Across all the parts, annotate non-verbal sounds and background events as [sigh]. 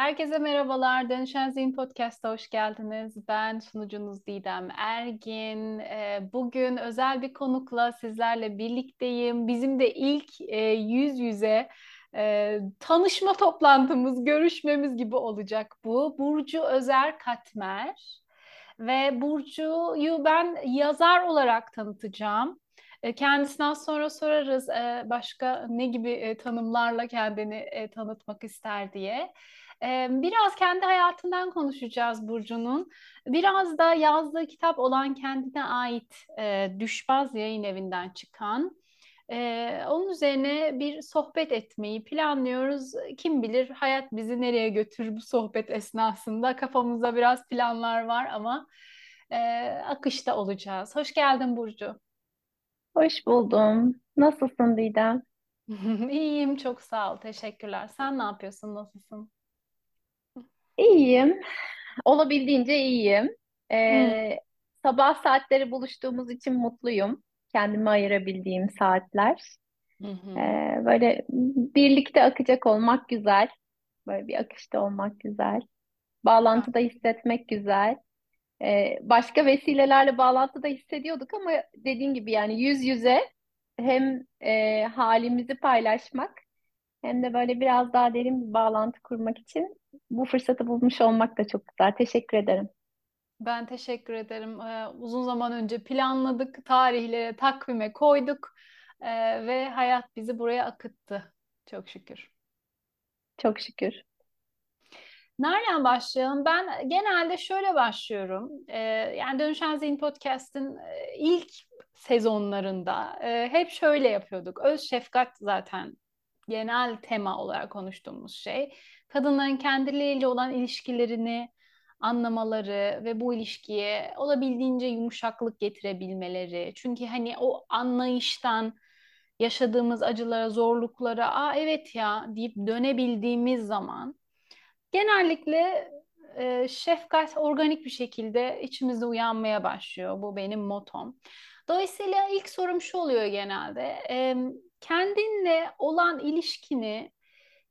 Herkese merhabalar. Dönüşen Zihin Podcast'a hoş geldiniz. Ben sunucunuz Didem Ergin. Ee, bugün özel bir konukla sizlerle birlikteyim. Bizim de ilk e, yüz yüze e, tanışma toplantımız, görüşmemiz gibi olacak bu. Burcu Özer Katmer ve Burcu'yu ben yazar olarak tanıtacağım. E, kendisinden sonra sorarız başka ne gibi tanımlarla kendini tanıtmak ister diye. Biraz kendi hayatından konuşacağız Burcu'nun. Biraz da yazdığı kitap olan kendine ait Düşbaz Yayın Evi'nden çıkan. Onun üzerine bir sohbet etmeyi planlıyoruz. Kim bilir hayat bizi nereye götürür bu sohbet esnasında. Kafamızda biraz planlar var ama akışta olacağız. Hoş geldin Burcu. Hoş buldum. Nasılsın Didem? [laughs] İyiyim, çok sağ ol. Teşekkürler. Sen ne yapıyorsun? Nasılsın? İyiyim. Olabildiğince iyiyim. Ee, sabah saatleri buluştuğumuz için mutluyum. Kendime ayırabildiğim saatler. Hı hı. Ee, böyle birlikte akacak olmak güzel. Böyle bir akışta olmak güzel. Bağlantıda hissetmek güzel. Ee, başka vesilelerle bağlantıda hissediyorduk ama dediğin gibi yani yüz yüze hem e, halimizi paylaşmak hem de böyle biraz daha derin bir bağlantı kurmak için bu fırsatı bulmuş olmak da çok güzel. Teşekkür ederim. Ben teşekkür ederim. Ee, uzun zaman önce planladık, tarihlere, takvime koyduk ee, ve hayat bizi buraya akıttı. Çok şükür. Çok şükür. Nereden başlayalım? Ben genelde şöyle başlıyorum. Ee, yani Dönüşen Zihin Podcast'ın e, ilk sezonlarında e, hep şöyle yapıyorduk. Öz şefkat zaten genel tema olarak konuştuğumuz şey. Kadınların kendileriyle olan ilişkilerini anlamaları ve bu ilişkiye olabildiğince yumuşaklık getirebilmeleri. Çünkü hani o anlayıştan yaşadığımız acılara, zorluklara, "Aa evet ya" deyip dönebildiğimiz zaman genellikle e, şefkat organik bir şekilde içimizde uyanmaya başlıyor. Bu benim motom. Dolayısıyla ilk sorum şu oluyor genelde. E, kendinle olan ilişkini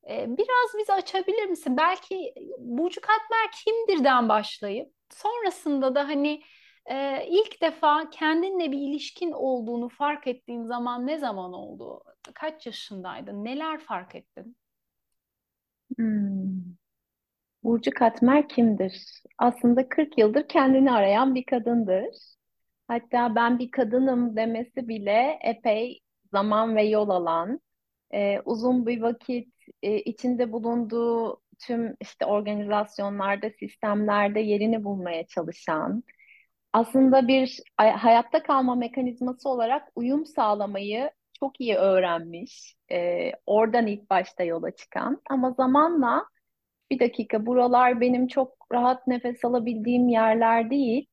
biraz bize açabilir misin? Belki Burcu Katmer kimdirden başlayıp sonrasında da hani ilk defa kendinle bir ilişkin olduğunu fark ettiğin zaman ne zaman oldu? Kaç yaşındaydın? Neler fark ettin? Hmm. Burcu Katmer kimdir? Aslında 40 yıldır kendini arayan bir kadındır. Hatta ben bir kadınım demesi bile epey zaman ve yol alan, e, uzun bir vakit e, içinde bulunduğu tüm işte organizasyonlarda, sistemlerde yerini bulmaya çalışan, aslında bir hayatta kalma mekanizması olarak uyum sağlamayı çok iyi öğrenmiş. E, oradan ilk başta yola çıkan ama zamanla bir dakika buralar benim çok rahat nefes alabildiğim yerler değil.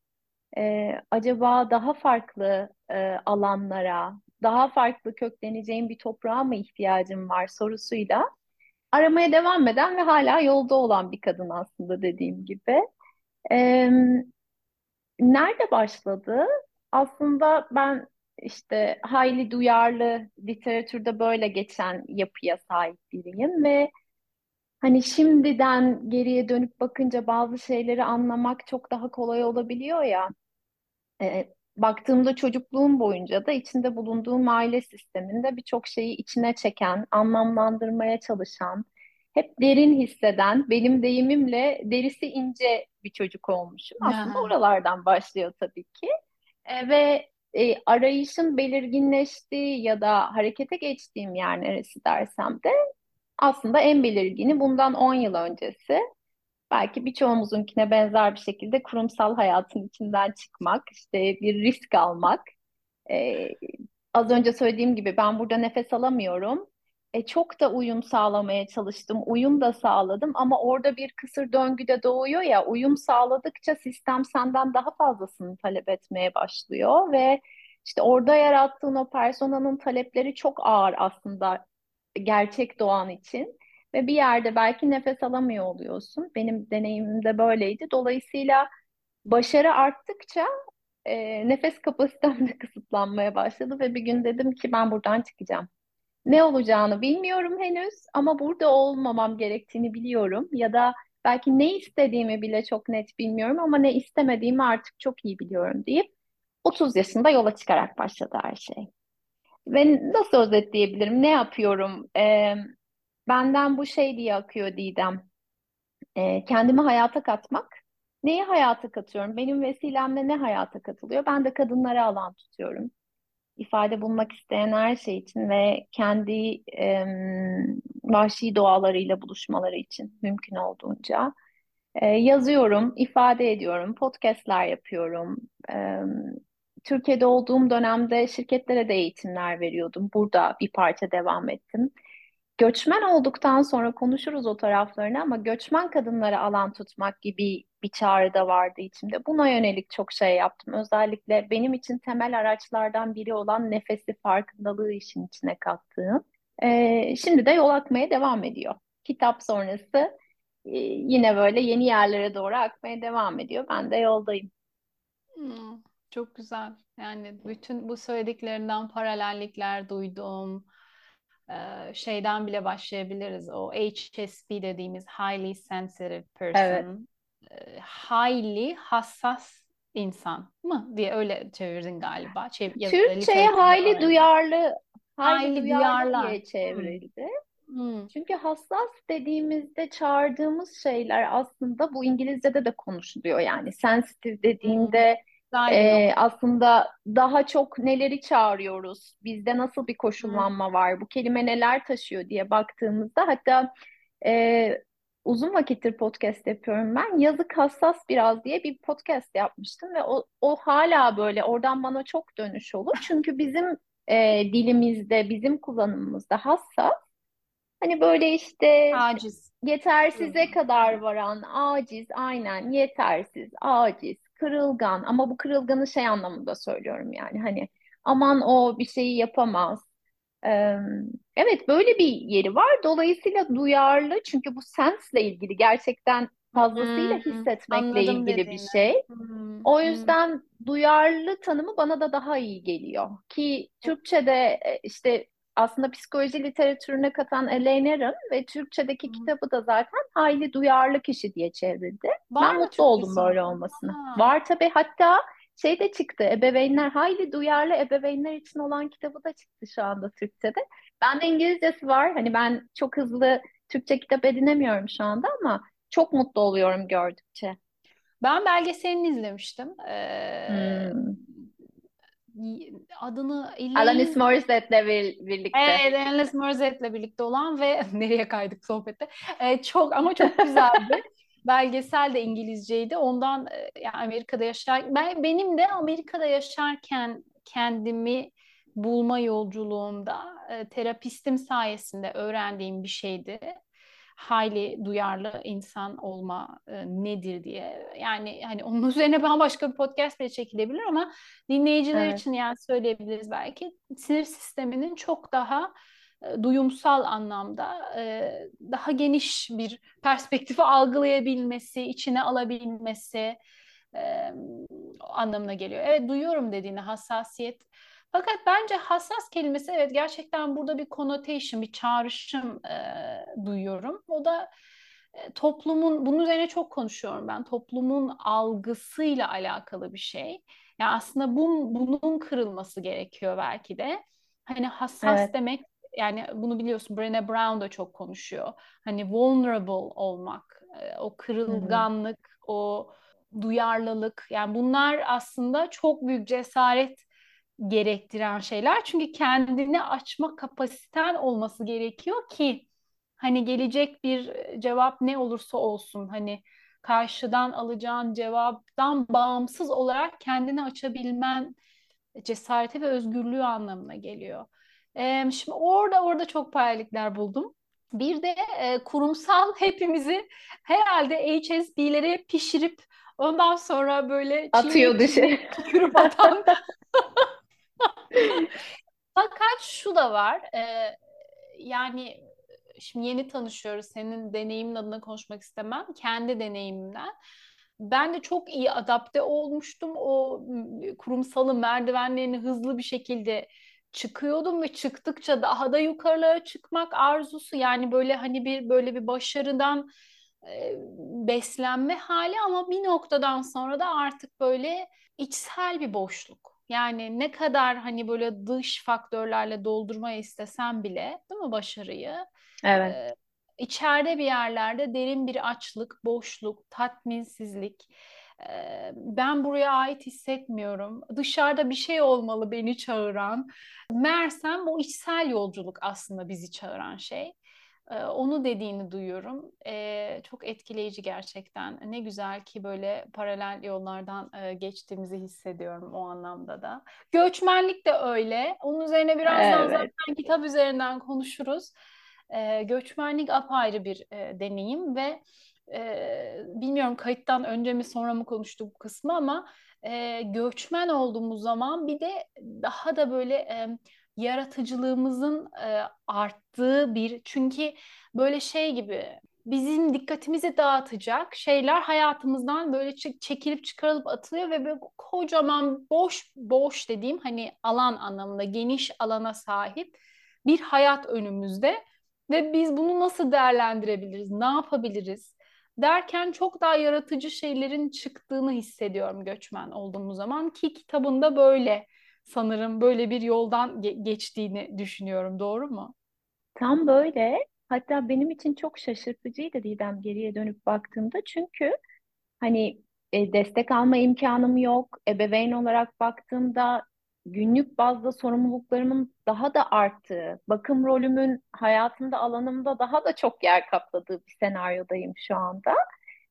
E, acaba daha farklı e, alanlara, daha farklı kökleneceğim bir toprağa mı ihtiyacım var sorusuyla aramaya devam eden ve hala yolda olan bir kadın aslında dediğim gibi. E, nerede başladı? Aslında ben işte hayli duyarlı literatürde böyle geçen yapıya sahip biriyim ve hani şimdiden geriye dönüp bakınca bazı şeyleri anlamak çok daha kolay olabiliyor ya. E, baktığımda çocukluğum boyunca da içinde bulunduğum aile sisteminde birçok şeyi içine çeken, anlamlandırmaya çalışan, hep derin hisseden, benim deyimimle derisi ince bir çocuk olmuşum. Aslında oralardan başlıyor tabii ki. E, ve e, arayışın belirginleştiği ya da harekete geçtiğim yer neresi dersem de aslında en belirgini bundan 10 yıl öncesi belki birçoğumuzunkine benzer bir şekilde kurumsal hayatın içinden çıkmak, işte bir risk almak. Ee, az önce söylediğim gibi ben burada nefes alamıyorum. E, çok da uyum sağlamaya çalıştım, uyum da sağladım ama orada bir kısır döngüde doğuyor ya, uyum sağladıkça sistem senden daha fazlasını talep etmeye başlıyor ve işte orada yarattığın o personanın talepleri çok ağır aslında gerçek doğan için. Ve bir yerde belki nefes alamıyor oluyorsun. Benim deneyimimde böyleydi. Dolayısıyla başarı arttıkça e, nefes kapasitem de [laughs] kısıtlanmaya başladı ve bir gün dedim ki ben buradan çıkacağım. Ne olacağını bilmiyorum henüz ama burada olmamam gerektiğini biliyorum ya da Belki ne istediğimi bile çok net bilmiyorum ama ne istemediğimi artık çok iyi biliyorum deyip 30 yaşında yola çıkarak başladı her şey. Ve nasıl özetleyebilirim? Ne yapıyorum? Ee, benden bu şey diye akıyor Didem. Ee, kendimi hayata katmak. Neyi hayata katıyorum? Benim vesilemle ne hayata katılıyor? Ben de kadınlara alan tutuyorum. İfade bulmak isteyen her şey için ve kendi e, vahşi doğalarıyla buluşmaları için mümkün olduğunca. E, yazıyorum, ifade ediyorum, podcastler yapıyorum. E, Türkiye'de olduğum dönemde şirketlere de eğitimler veriyordum. Burada bir parça devam ettim. Göçmen olduktan sonra konuşuruz o taraflarını ama göçmen kadınlara alan tutmak gibi bir çağrı da vardı içimde. Buna yönelik çok şey yaptım. Özellikle benim için temel araçlardan biri olan nefesi farkındalığı işin içine kattığım. Ee, şimdi de yol akmaya devam ediyor. Kitap sonrası e, yine böyle yeni yerlere doğru akmaya devam ediyor. Ben de yoldayım. Hmm, çok güzel. Yani bütün bu söylediklerinden paralellikler duydum şeyden bile başlayabiliriz. O HSP dediğimiz highly sensitive person. Evet. Highly hassas insan mı diye öyle çevirdin galiba. Çev Türkçe'ye highly duyarlı highly, duyarlı, duyarlı diye çevrildi. Hmm. Çünkü hassas dediğimizde çağırdığımız şeyler aslında bu İngilizce'de de konuşuluyor yani sensitive dediğinde hmm ee, aslında daha çok neleri çağırıyoruz, bizde nasıl bir koşullanma var, bu kelime neler taşıyor diye baktığımızda hatta e, uzun vakittir podcast yapıyorum ben. Yazık hassas biraz diye bir podcast yapmıştım ve o, o hala böyle. Oradan bana çok dönüş olur. Çünkü bizim e, dilimizde, bizim kullanımımızda hassas. Hani böyle işte aciz. yetersize kadar varan aciz aynen yetersiz, aciz, kırılgan ama bu kırılganı şey anlamında söylüyorum yani hani aman o bir şeyi yapamaz. Ee, evet böyle bir yeri var. Dolayısıyla duyarlı çünkü bu sensle ilgili gerçekten fazlasıyla hmm, hissetmekle ilgili dediğini. bir şey. Hmm, o yüzden hmm. duyarlı tanımı bana da daha iyi geliyor. Ki Türkçe'de e, işte aslında psikoloji literatürüne katan Elaine Aron ve Türkçedeki hmm. kitabı da zaten hayli duyarlı kişi diye çevrildi. Var ben mutlu oldum böyle olmasına. Ha. Var tabii hatta şey de çıktı ebeveynler hayli duyarlı ebeveynler için olan kitabı da çıktı şu anda Türkçe'de. Ben de İngilizcesi var. Hani ben çok hızlı Türkçe kitap edinemiyorum şu anda ama çok mutlu oluyorum gördükçe. Ben belgeselini izlemiştim. Ee, hmm adını Elaine... Alanis Morissette'le birlikte. Evet, Alanis Morissette'le birlikte olan ve [laughs] nereye kaydık sohbette. Ee, çok ama çok güzeldi. [laughs] Belgesel de İngilizceydi. Ondan yani Amerika'da yaşar ben benim de Amerika'da yaşarken kendimi bulma yolculuğumda e, terapistim sayesinde öğrendiğim bir şeydi hayli duyarlı insan olma e, nedir diye. Yani hani onun [laughs] üzerine ben başka bir podcast bile çekilebilir ama dinleyiciler evet. için yani söyleyebiliriz belki sinir sisteminin çok daha e, duyumsal anlamda e, daha geniş bir perspektifi algılayabilmesi, içine alabilmesi e, anlamına geliyor. Evet duyuyorum dediğini hassasiyet fakat bence hassas kelimesi evet gerçekten burada bir connotation, bir çağrışım e, duyuyorum. O da e, toplumun, bunun üzerine çok konuşuyorum ben. Toplumun algısıyla alakalı bir şey. Yani aslında bu, bunun kırılması gerekiyor belki de. Hani hassas evet. demek yani bunu biliyorsun Brené Brown da çok konuşuyor. Hani vulnerable olmak, o kırılganlık, Hı-hı. o duyarlılık yani bunlar aslında çok büyük cesaret gerektiren şeyler. Çünkü kendini açma kapasiten olması gerekiyor ki hani gelecek bir cevap ne olursa olsun hani karşıdan alacağın cevaptan bağımsız olarak kendini açabilmen cesareti ve özgürlüğü anlamına geliyor. Ee, şimdi orada orada çok paralellikler buldum. Bir de e, kurumsal [laughs] hepimizi herhalde HSB'lere pişirip ondan sonra böyle atıyor dışı. Tükürüp atan [laughs] [laughs] Fakat şu da var. E, yani şimdi yeni tanışıyoruz. Senin deneyimin adına konuşmak istemem. Kendi deneyimimden. Ben de çok iyi adapte olmuştum. O kurumsalın merdivenlerini hızlı bir şekilde çıkıyordum ve çıktıkça daha da yukarılara çıkmak arzusu yani böyle hani bir böyle bir başarıdan e, beslenme hali ama bir noktadan sonra da artık böyle içsel bir boşluk. Yani ne kadar hani böyle dış faktörlerle doldurmayı istesem bile değil mi başarıyı? Evet. E, içeride bir yerlerde derin bir açlık, boşluk, tatminsizlik. E, ben buraya ait hissetmiyorum. Dışarıda bir şey olmalı beni çağıran. Mersem bu içsel yolculuk aslında bizi çağıran şey. Onu dediğini duyuyorum. Çok etkileyici gerçekten. Ne güzel ki böyle paralel yollardan geçtiğimizi hissediyorum o anlamda da. Göçmenlik de öyle. Onun üzerine birazdan evet. zaten kitap üzerinden konuşuruz. Göçmenlik apayrı bir deneyim ve bilmiyorum kayıttan önce mi sonra mı konuştuk bu kısmı ama göçmen olduğumuz zaman bir de daha da böyle yaratıcılığımızın e, arttığı bir çünkü böyle şey gibi bizim dikkatimizi dağıtacak şeyler hayatımızdan böyle çekilip çıkarılıp atılıyor ve böyle kocaman boş boş dediğim hani alan anlamında geniş alana sahip bir hayat önümüzde ve biz bunu nasıl değerlendirebiliriz, ne yapabiliriz derken çok daha yaratıcı şeylerin çıktığını hissediyorum göçmen olduğumuz zaman ki kitabında böyle sanırım böyle bir yoldan ge- geçtiğini düşünüyorum. Doğru mu? Tam böyle. Hatta benim için çok şaşırtıcıydı Didem geriye dönüp baktığımda. Çünkü hani e, destek alma imkanım yok. Ebeveyn olarak baktığımda günlük bazda sorumluluklarımın daha da arttığı, bakım rolümün hayatımda, alanımda daha da çok yer kapladığı bir senaryodayım şu anda.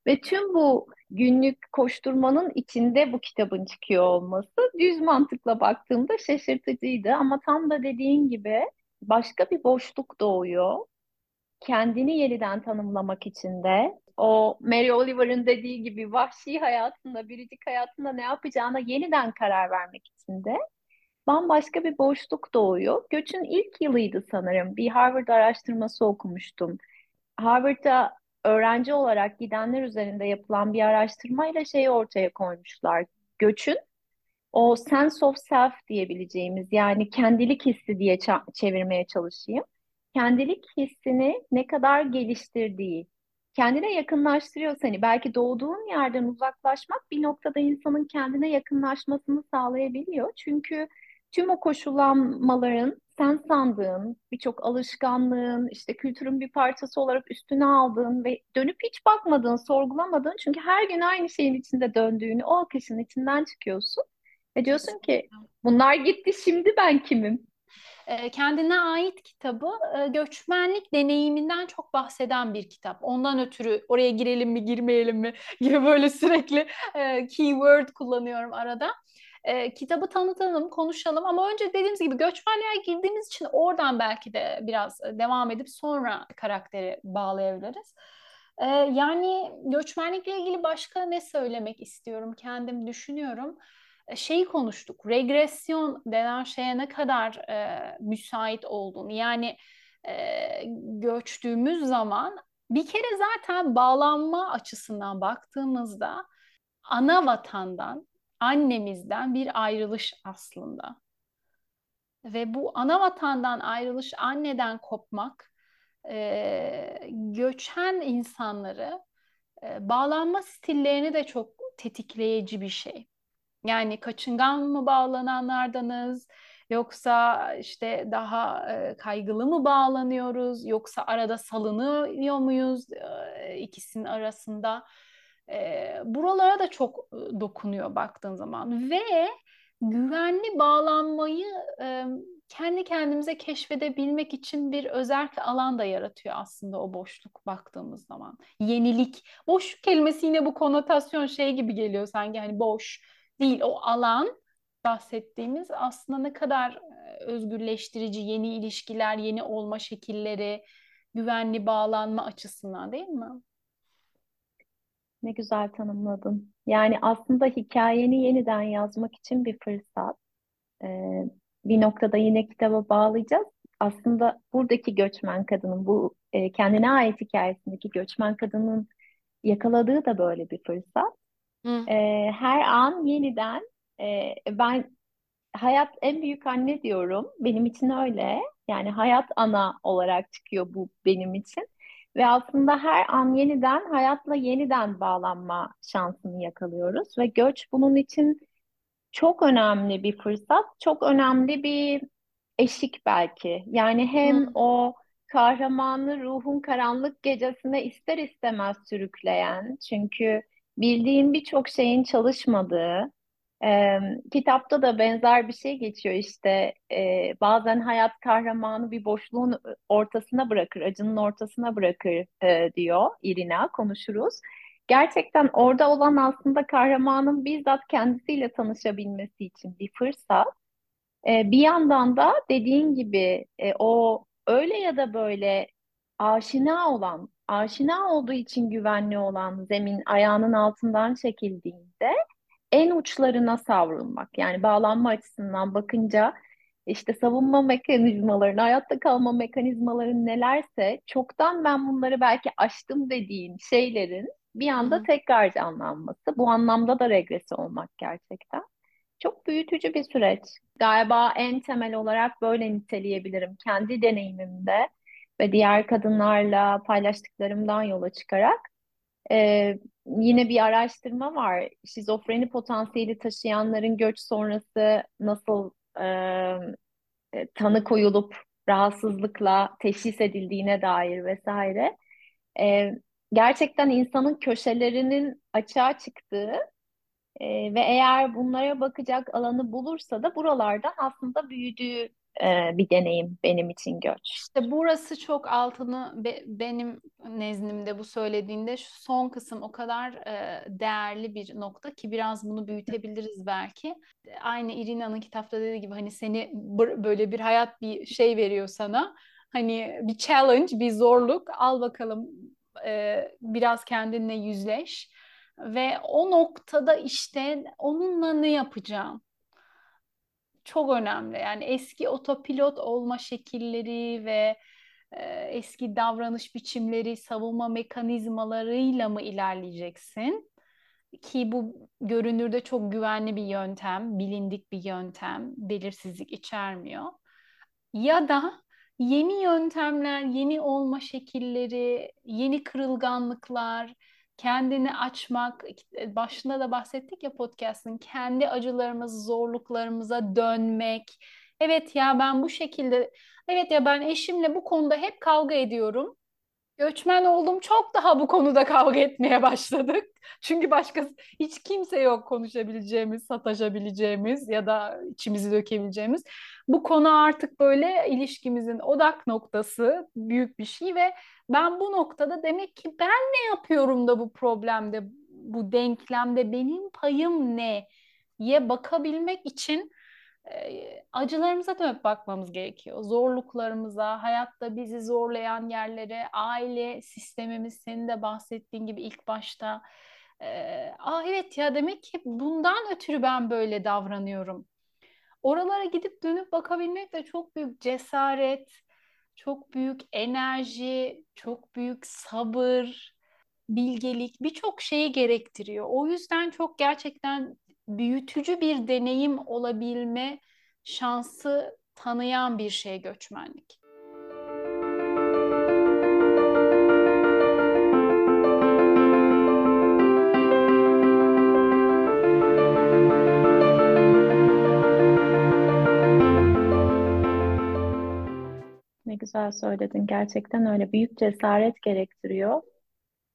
Ve tüm bu günlük koşturmanın içinde bu kitabın çıkıyor olması düz mantıkla baktığımda şaşırtıcıydı. Ama tam da dediğin gibi başka bir boşluk doğuyor. Kendini yeniden tanımlamak için de o Mary Oliver'ın dediği gibi vahşi hayatında, biricik hayatında ne yapacağına yeniden karar vermek için de bambaşka bir boşluk doğuyor. Göçün ilk yılıydı sanırım. Bir Harvard araştırması okumuştum. Harvard'a öğrenci olarak gidenler üzerinde yapılan bir araştırmayla şeyi ortaya koymuşlar. Göçün o sense of self diyebileceğimiz yani kendilik hissi diye çevirmeye çalışayım. Kendilik hissini ne kadar geliştirdiği, kendine yakınlaştırıyor seni. Belki doğduğun yerden uzaklaşmak bir noktada insanın kendine yakınlaşmasını sağlayabiliyor. Çünkü tüm o koşullanmaların sen sandığın, birçok alışkanlığın, işte kültürün bir parçası olarak üstüne aldığın ve dönüp hiç bakmadığın, sorgulamadığın çünkü her gün aynı şeyin içinde döndüğünü, o akışın içinden çıkıyorsun. Ve diyorsun ki bunlar gitti şimdi ben kimim? kendine ait kitabı göçmenlik deneyiminden çok bahseden bir kitap. Ondan ötürü oraya girelim mi girmeyelim mi [laughs] gibi böyle sürekli keyword kullanıyorum arada e, kitabı tanıtalım, konuşalım ama önce dediğimiz gibi göçmenliğe girdiğimiz için oradan belki de biraz devam edip sonra karakteri bağlayabiliriz. E, yani göçmenlikle ilgili başka ne söylemek istiyorum kendim düşünüyorum. Şeyi konuştuk, regresyon denen şeye ne kadar e, müsait olduğunu yani e, göçtüğümüz zaman bir kere zaten bağlanma açısından baktığımızda ana vatandan annemizden bir ayrılış aslında. Ve bu ana vatandan ayrılış, anneden kopmak, e, göçen insanları e, bağlanma stillerini de çok tetikleyici bir şey. Yani kaçıngan mı bağlananlardanız, yoksa işte daha kaygılı mı bağlanıyoruz, yoksa arada salınıyor muyuz ikisinin arasında? E, buralara da çok dokunuyor baktığın zaman ve güvenli bağlanmayı e, kendi kendimize keşfedebilmek için bir özel alan da yaratıyor aslında o boşluk baktığımız zaman. Yenilik. Boş kelimesi yine bu konotasyon şey gibi geliyor sanki hani boş değil o alan bahsettiğimiz aslında ne kadar özgürleştirici yeni ilişkiler, yeni olma şekilleri, güvenli bağlanma açısından değil mi? Ne güzel tanımladın. Yani aslında hikayeni yeniden yazmak için bir fırsat. Ee, bir noktada yine kitaba bağlayacağız. Aslında buradaki göçmen kadının, bu e, kendine ait hikayesindeki göçmen kadının yakaladığı da böyle bir fırsat. Ee, her an yeniden e, ben hayat en büyük anne diyorum. Benim için öyle. Yani hayat ana olarak çıkıyor bu benim için. Ve aslında her an yeniden hayatla yeniden bağlanma şansını yakalıyoruz ve göç bunun için çok önemli bir fırsat, çok önemli bir eşik belki. Yani hem Hı o kahramanı ruhun karanlık gecesine ister istemez sürükleyen, çünkü bildiğin birçok şeyin çalışmadığı, e, kitapta da benzer bir şey geçiyor işte e, bazen hayat kahramanı bir boşluğun ortasına bırakır, acının ortasına bırakır e, diyor Irina, konuşuruz. Gerçekten orada olan aslında kahramanın bizzat kendisiyle tanışabilmesi için bir fırsat. E, bir yandan da dediğin gibi e, o öyle ya da böyle aşina olan, aşina olduğu için güvenli olan zemin ayağının altından çekildiğinde en uçlarına savrulmak. Yani bağlanma açısından bakınca işte savunma mekanizmaların, hayatta kalma mekanizmaların nelerse çoktan ben bunları belki aştım dediğin şeylerin bir anda tekrar canlanması. Bu anlamda da regresi olmak gerçekten. Çok büyütücü bir süreç. Galiba en temel olarak böyle niteleyebilirim kendi deneyimimde ve diğer kadınlarla paylaştıklarımdan yola çıkarak. Ee, yine bir araştırma var. Şizofreni potansiyeli taşıyanların göç sonrası nasıl e, tanı koyulup rahatsızlıkla teşhis edildiğine dair vesaire. Ee, gerçekten insanın köşelerinin açığa çıktığı e, ve eğer bunlara bakacak alanı bulursa da buralardan aslında büyüdüğü e, bir deneyim benim için göç. İşte burası çok altını be- benim nezdimde bu söylediğinde şu son kısım o kadar e, değerli bir nokta ki biraz bunu büyütebiliriz belki. Aynı Irina'nın kitapta dediği gibi hani seni böyle bir hayat bir şey veriyor sana. Hani bir challenge, bir zorluk. Al bakalım e, biraz kendinle yüzleş. Ve o noktada işte onunla ne yapacağım? Çok önemli. Yani eski otopilot olma şekilleri ve e, eski davranış biçimleri, savunma mekanizmalarıyla mı ilerleyeceksin? Ki bu görünürde çok güvenli bir yöntem, bilindik bir yöntem, belirsizlik içermiyor. Ya da yeni yöntemler, yeni olma şekilleri, yeni kırılganlıklar, kendini açmak, başında da bahsettik ya podcast'ın, kendi acılarımız, zorluklarımıza dönmek. Evet ya ben bu şekilde, evet ya ben eşimle bu konuda hep kavga ediyorum. Göçmen oldum çok daha bu konuda kavga etmeye başladık. [laughs] Çünkü başka hiç kimse yok konuşabileceğimiz, sataşabileceğimiz ya da içimizi dökebileceğimiz. Bu konu artık böyle ilişkimizin odak noktası büyük bir şey ve ben bu noktada demek ki ben ne yapıyorum da bu problemde, bu denklemde benim payım ne? ye bakabilmek için acılarımıza dönüp bakmamız gerekiyor. Zorluklarımıza, hayatta bizi zorlayan yerlere, aile sistemimiz senin de bahsettiğin gibi ilk başta. E, Aa evet ya demek ki bundan ötürü ben böyle davranıyorum. Oralara gidip dönüp bakabilmek de çok büyük cesaret, çok büyük enerji, çok büyük sabır, bilgelik birçok şeyi gerektiriyor. O yüzden çok gerçekten büyütücü bir deneyim olabilme şansı tanıyan bir şey göçmenlik. Güzel söyledin. Gerçekten öyle. Büyük cesaret gerektiriyor.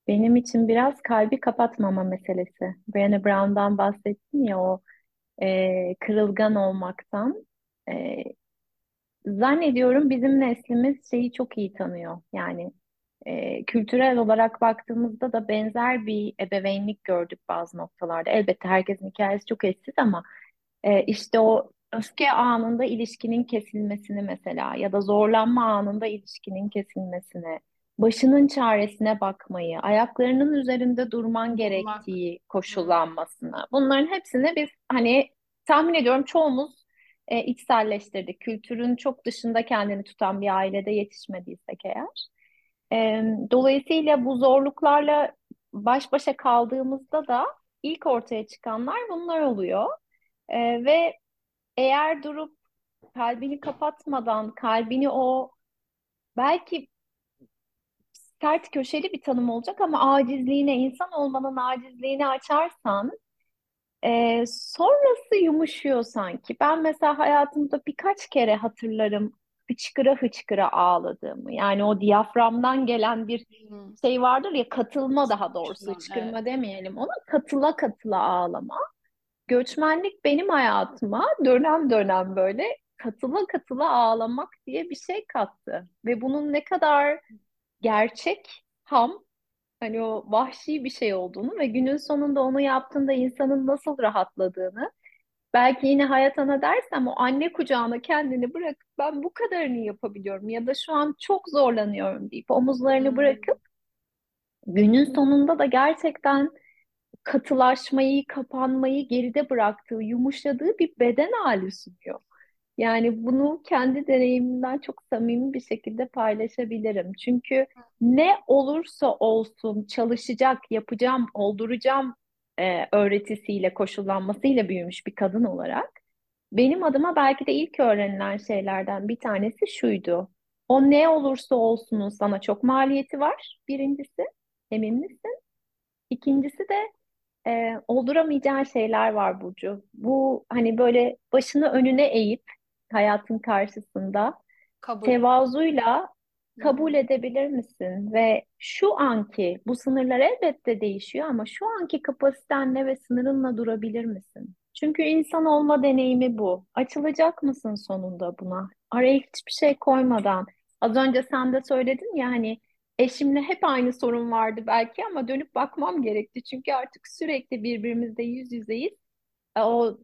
Benim için biraz kalbi kapatmama meselesi. Brené Brown'dan bahsettin ya o e, kırılgan olmaktan. E, zannediyorum bizim neslimiz şeyi çok iyi tanıyor. Yani e, kültürel olarak baktığımızda da benzer bir ebeveynlik gördük bazı noktalarda. Elbette herkesin hikayesi çok eşsiz ama e, işte o öfke anında ilişkinin kesilmesini mesela ya da zorlanma anında ilişkinin kesilmesini, başının çaresine bakmayı, ayaklarının üzerinde durman gerektiği koşullanmasını. Bunların hepsini biz hani tahmin ediyorum çoğumuz e, içselleştirdik. Kültürün çok dışında kendini tutan bir ailede yetişmediysek eğer. E, dolayısıyla bu zorluklarla baş başa kaldığımızda da ilk ortaya çıkanlar bunlar oluyor. E, ve eğer durup kalbini kapatmadan, kalbini o belki sert köşeli bir tanım olacak ama acizliğine, insan olmanın acizliğini açarsan e, sonrası yumuşuyor sanki. Ben mesela hayatımda birkaç kere hatırlarım hıçkıra hıçkıra ağladığımı. Yani o diyaframdan gelen bir şey vardır ya katılma daha doğrusu hıçkırma evet. demeyelim ona katıla katıla ağlama. Göçmenlik benim hayatıma dönem dönem böyle katıla katıla ağlamak diye bir şey kattı. Ve bunun ne kadar gerçek, ham, hani o vahşi bir şey olduğunu ve günün sonunda onu yaptığında insanın nasıl rahatladığını, belki yine hayat ana dersem o anne kucağına kendini bırakıp ben bu kadarını yapabiliyorum ya da şu an çok zorlanıyorum deyip omuzlarını Hmm. bırakıp günün sonunda da gerçekten katılaşmayı, kapanmayı geride bıraktığı, yumuşadığı bir beden hali sunuyor. Yani bunu kendi deneyimimden çok samimi bir şekilde paylaşabilirim. Çünkü ne olursa olsun çalışacak, yapacağım, olduracağım e, öğretisiyle, koşullanmasıyla büyümüş bir kadın olarak benim adıma belki de ilk öğrenilen şeylerden bir tanesi şuydu. O ne olursa olsunun sana çok maliyeti var. Birincisi, emin misin? İkincisi de e, olduramayacağın şeyler var Burcu. Bu hani böyle başını önüne eğip hayatın karşısında Kabul. tevazuyla kabul edebilir misin? Ve şu anki bu sınırlar elbette değişiyor ama şu anki kapasitenle ve sınırınla durabilir misin? Çünkü insan olma deneyimi bu. Açılacak mısın sonunda buna? Araya hiçbir şey koymadan. Az önce sen de söyledin ya hani eşimle hep aynı sorun vardı belki ama dönüp bakmam gerekti. Çünkü artık sürekli birbirimizle yüz yüzeyiz. E, O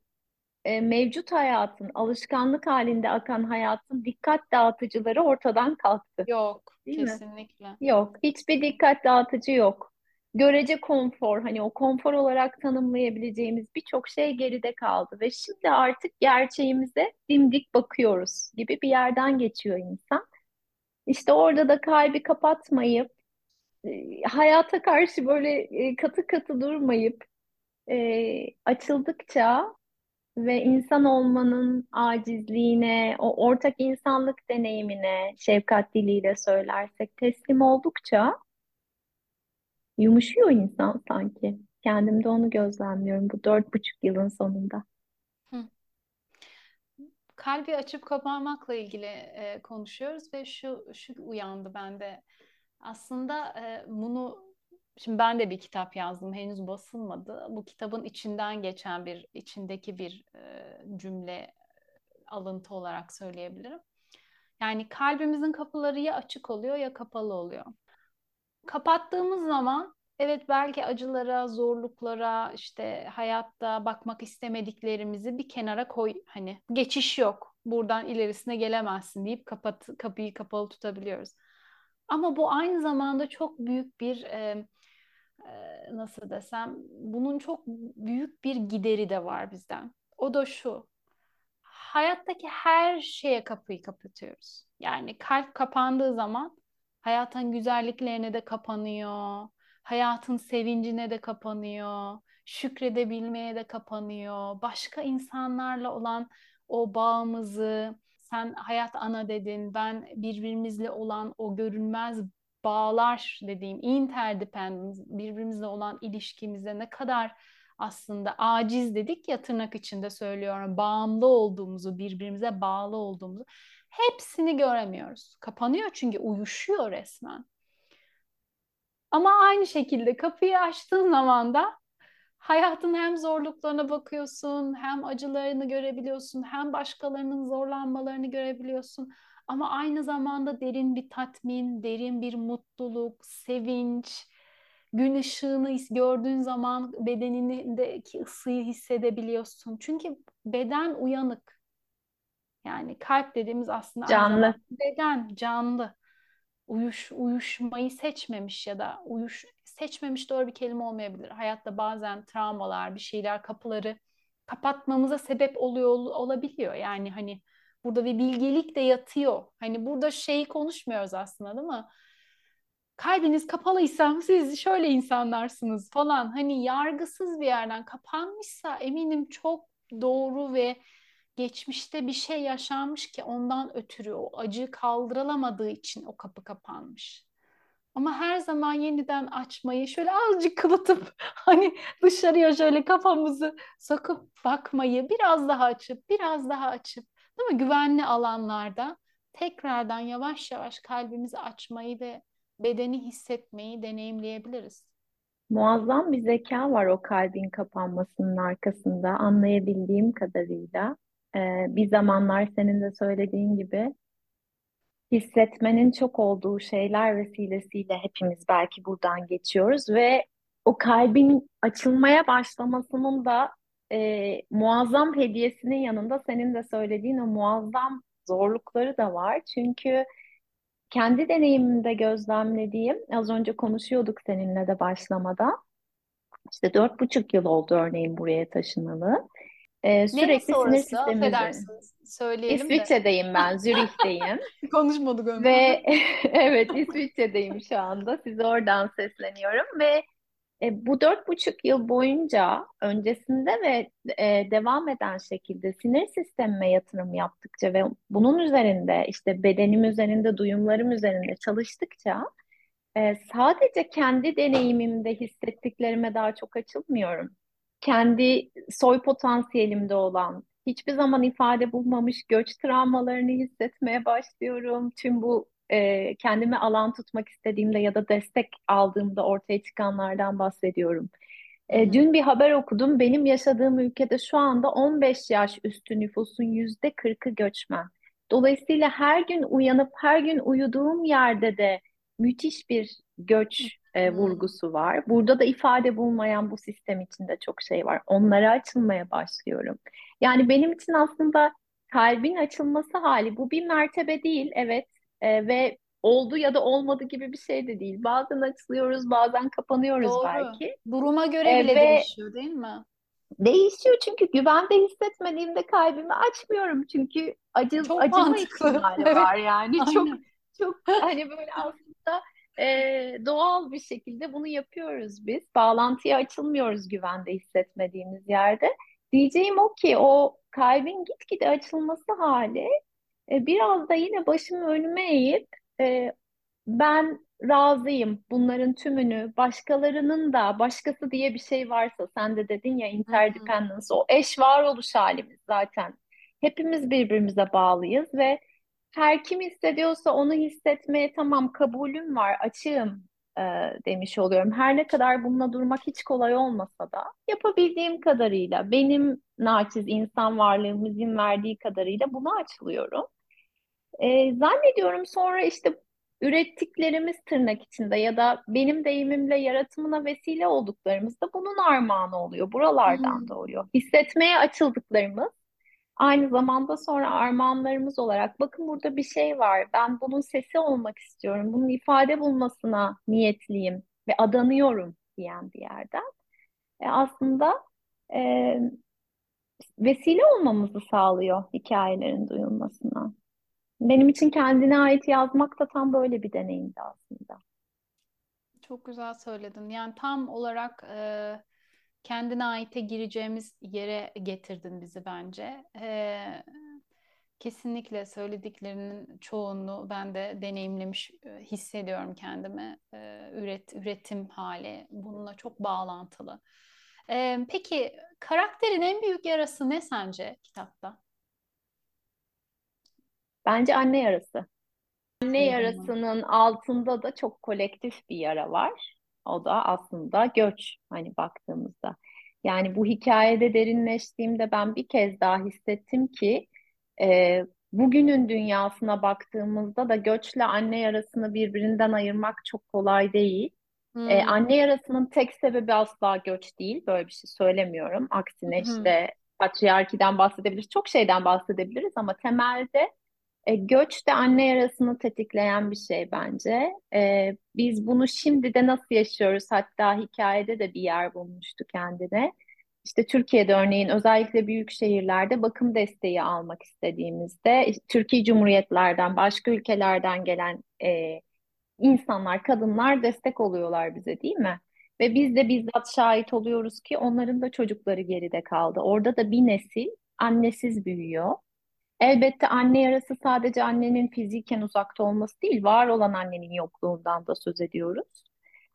e, mevcut hayatın, alışkanlık halinde akan hayatın dikkat dağıtıcıları ortadan kalktı, Yok, değil mi? kesinlikle. Yok, hiçbir dikkat dağıtıcı yok. Görece konfor, hani o konfor olarak tanımlayabileceğimiz birçok şey geride kaldı ve şimdi artık gerçeğimize dimdik bakıyoruz gibi bir yerden geçiyor insan. İşte orada da kalbi kapatmayıp, e, hayata karşı böyle e, katı katı durmayıp, e, açıldıkça ve insan olmanın acizliğine, o ortak insanlık deneyimine şefkat diliyle söylersek teslim oldukça yumuşuyor insan sanki. Kendimde onu gözlemliyorum bu dört buçuk yılın sonunda. Kalbi açıp kapamakla ilgili e, konuşuyoruz ve şu şu uyandı bende. Aslında e, bunu şimdi ben de bir kitap yazdım henüz basılmadı. Bu kitabın içinden geçen bir içindeki bir e, cümle alıntı olarak söyleyebilirim. Yani kalbimizin kapıları ya açık oluyor ya kapalı oluyor. Kapattığımız zaman evet belki acılara, zorluklara, işte hayatta bakmak istemediklerimizi bir kenara koy. Hani geçiş yok. Buradan ilerisine gelemezsin deyip kapat, kapıyı kapalı tutabiliyoruz. Ama bu aynı zamanda çok büyük bir e, e, nasıl desem bunun çok büyük bir gideri de var bizden. O da şu. Hayattaki her şeye kapıyı kapatıyoruz. Yani kalp kapandığı zaman hayatın güzelliklerine de kapanıyor. Hayatın sevincine de kapanıyor. Şükredebilmeye de kapanıyor. Başka insanlarla olan o bağımızı, sen hayat ana dedin, ben birbirimizle olan o görünmez bağlar dediğim interdependence, birbirimizle olan ilişkimize ne kadar aslında aciz dedik ya tırnak içinde söylüyorum. Bağımlı olduğumuzu, birbirimize bağlı olduğumuzu hepsini göremiyoruz. Kapanıyor çünkü uyuşuyor resmen. Ama aynı şekilde kapıyı açtığın zaman da hayatın hem zorluklarına bakıyorsun, hem acılarını görebiliyorsun, hem başkalarının zorlanmalarını görebiliyorsun. Ama aynı zamanda derin bir tatmin, derin bir mutluluk, sevinç, gün ışığını gördüğün zaman bedenindeki ısıyı hissedebiliyorsun. Çünkü beden uyanık. Yani kalp dediğimiz aslında Canlı. beden canlı. Uyuş, uyuşmayı seçmemiş ya da uyuş seçmemiş doğru bir kelime olmayabilir. Hayatta bazen travmalar, bir şeyler kapıları kapatmamıza sebep oluyor olabiliyor. Yani hani burada bir bilgelik de yatıyor. Hani burada şeyi konuşmuyoruz aslında değil mi? kalbiniz kapalıysa siz şöyle insanlarsınız falan. Hani yargısız bir yerden kapanmışsa eminim çok doğru ve geçmişte bir şey yaşanmış ki ondan ötürü o acı kaldırılamadığı için o kapı kapanmış. Ama her zaman yeniden açmayı şöyle azıcık kıvıtıp [laughs] hani dışarıya şöyle kafamızı sokup bakmayı biraz daha açıp biraz daha açıp değil mi? Güvenli alanlarda tekrardan yavaş yavaş kalbimizi açmayı ve bedeni hissetmeyi deneyimleyebiliriz. Muazzam bir zeka var o kalbin kapanmasının arkasında anlayabildiğim kadarıyla. Ee, bir zamanlar senin de söylediğin gibi hissetmenin çok olduğu şeyler vesilesiyle hepimiz belki buradan geçiyoruz ve o kalbin açılmaya başlamasının da e, muazzam hediyesinin yanında senin de söylediğin o muazzam zorlukları da var. Çünkü kendi deneyimimde gözlemlediğim, az önce konuşuyorduk seninle de başlamada. İşte dört buçuk yıl oldu örneğin buraya taşınalı. Ee, sürekli sinir orası? sistemi. Söyleyelim İsviçre'deyim ben, [laughs] Zürih'teyim. Konuşmadık önce. Ve [laughs] evet İsviçre'deyim şu anda. Size oradan sesleniyorum ve e, bu dört buçuk yıl boyunca öncesinde ve e, devam eden şekilde sinir sistemime yatırım yaptıkça ve bunun üzerinde işte bedenim üzerinde, duyumlarım üzerinde çalıştıkça e, sadece kendi deneyimimde hissettiklerime daha çok açılmıyorum. Kendi soy potansiyelimde olan, hiçbir zaman ifade bulmamış göç travmalarını hissetmeye başlıyorum. Tüm bu e, kendime alan tutmak istediğimde ya da destek aldığımda ortaya çıkanlardan bahsediyorum. E, dün bir haber okudum. Benim yaşadığım ülkede şu anda 15 yaş üstü nüfusun yüzde 40'ı göçmen. Dolayısıyla her gün uyanıp her gün uyuduğum yerde de müthiş bir göç e, vurgusu var. Burada da ifade bulmayan bu sistem içinde çok şey var. Onlara açılmaya başlıyorum. Yani benim için aslında kalbin açılması hali bu bir mertebe değil. Evet e, ve oldu ya da olmadı gibi bir şey de değil. Bazen açılıyoruz, bazen kapanıyoruz Doğru. belki. Duruma göre e, bile ve değişiyor değil mi? Değişiyor çünkü güvende hissetmediğimde kalbimi açmıyorum çünkü acı çok acıma mantıklı. ihtimali [laughs] evet. var yani Aynen. çok çok hani böyle aslında e, doğal bir şekilde bunu yapıyoruz biz. Bağlantıya açılmıyoruz güvende hissetmediğimiz yerde. Diyeceğim o ki o kalbin gitgide açılması hali e, biraz da yine başımı önüme eğip e, ben razıyım bunların tümünü başkalarının da başkası diye bir şey varsa sen de dedin ya interdependence o eş varoluş halimiz zaten. Hepimiz birbirimize bağlıyız ve her kim hissediyorsa onu hissetmeye tamam kabulüm var, açığım e, demiş oluyorum. Her ne kadar bununla durmak hiç kolay olmasa da yapabildiğim kadarıyla benim naçiz insan varlığım izin verdiği kadarıyla buna açılıyorum. E, zannediyorum sonra işte ürettiklerimiz tırnak içinde ya da benim deyimimle yaratımına vesile olduklarımız da bunun armağanı oluyor. Buralardan hmm. doğuyor. Hissetmeye açıldıklarımız aynı zamanda sonra armağanlarımız olarak bakın burada bir şey var. Ben bunun sesi olmak istiyorum. Bunun ifade bulmasına niyetliyim ve adanıyorum diyen bir yerden. E aslında e, vesile olmamızı sağlıyor hikayelerin duyulmasına. Benim için kendine ait yazmak da tam böyle bir deneyimdi aslında. Çok güzel söyledin. Yani tam olarak e, kendine aite gireceğimiz yere getirdin bizi bence. E, kesinlikle söylediklerinin çoğunu ben de deneyimlemiş e, hissediyorum kendimi. E, üret, üretim hali bununla çok bağlantılı. E, peki karakterin en büyük yarası ne sence kitapta? Bence anne yarası. Anne yarasının altında da çok kolektif bir yara var. O da aslında göç hani baktığımızda. Yani bu hikayede derinleştiğimde ben bir kez daha hissettim ki e, bugünün dünyasına baktığımızda da göçle anne yarasını birbirinden ayırmak çok kolay değil. Hmm. E, anne yarasının tek sebebi asla göç değil. Böyle bir şey söylemiyorum. Aksine hmm. işte patriarkiden bahsedebiliriz. Çok şeyden bahsedebiliriz ama temelde e, göç de anne yarasını tetikleyen bir şey bence. E, biz bunu şimdi de nasıl yaşıyoruz? Hatta hikayede de bir yer bulmuştu kendine. İşte Türkiye'de örneğin özellikle büyük şehirlerde bakım desteği almak istediğimizde Türkiye Cumhuriyetlerden, başka ülkelerden gelen e, insanlar, kadınlar destek oluyorlar bize değil mi? Ve biz de bizzat şahit oluyoruz ki onların da çocukları geride kaldı. Orada da bir nesil annesiz büyüyor Elbette anne yarası sadece annenin fiziken uzakta olması değil, var olan annenin yokluğundan da söz ediyoruz.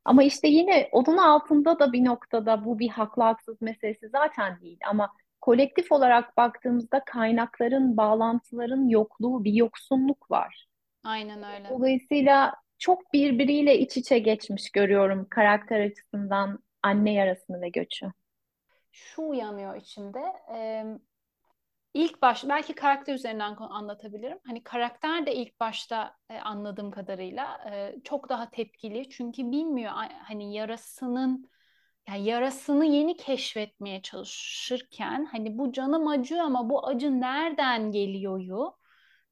Ama işte yine onun altında da bir noktada bu bir haklı haksız meselesi zaten değil. Ama kolektif olarak baktığımızda kaynakların, bağlantıların yokluğu, bir yoksunluk var. Aynen öyle. Dolayısıyla çok birbiriyle iç içe geçmiş görüyorum karakter açısından anne yarasını ve göçü. Şu uyanıyor içimde. E, ilk baş belki karakter üzerinden anlatabilirim. Hani karakter de ilk başta e, anladığım kadarıyla e, çok daha tepkili. Çünkü bilmiyor hani yarasının yani yarasını yeni keşfetmeye çalışırken hani bu canım acıyor ama bu acı nereden geliyoryu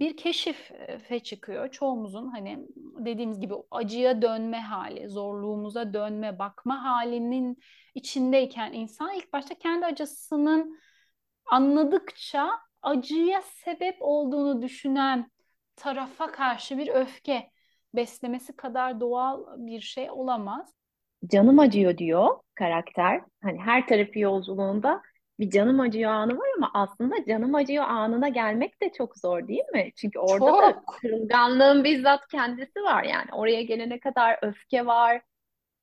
bir keşife çıkıyor. Çoğumuzun hani dediğimiz gibi acıya dönme hali, zorluğumuza dönme, bakma halinin içindeyken insan ilk başta kendi acısının anladıkça acıya sebep olduğunu düşünen tarafa karşı bir öfke beslemesi kadar doğal bir şey olamaz. Canım acıyor diyor karakter. Hani her tarafı yolculuğunda bir canım acıyor anı var ama aslında canım acıyor anına gelmek de çok zor değil mi? Çünkü orada çok. da kırılganlığın bizzat kendisi var yani. Oraya gelene kadar öfke var.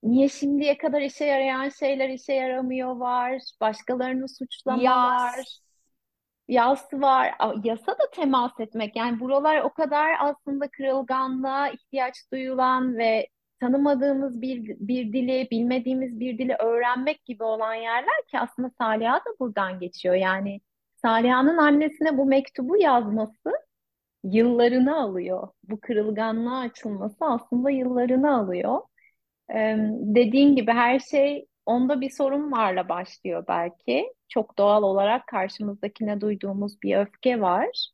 Niye şimdiye kadar işe yarayan şeyler işe yaramıyor var. Başkalarını suçlama Yas. var. Yas var. Yasa da temas etmek. Yani buralar o kadar aslında kırılganlığa ihtiyaç duyulan ve tanımadığımız bir, bir dili, bilmediğimiz bir dili öğrenmek gibi olan yerler ki aslında Saliha da buradan geçiyor. Yani Saliha'nın annesine bu mektubu yazması yıllarını alıyor. Bu kırılganlığa açılması aslında yıllarını alıyor. Dediğin gibi her şey onda bir sorun varla başlıyor belki. Çok doğal olarak karşımızdakine duyduğumuz bir öfke var.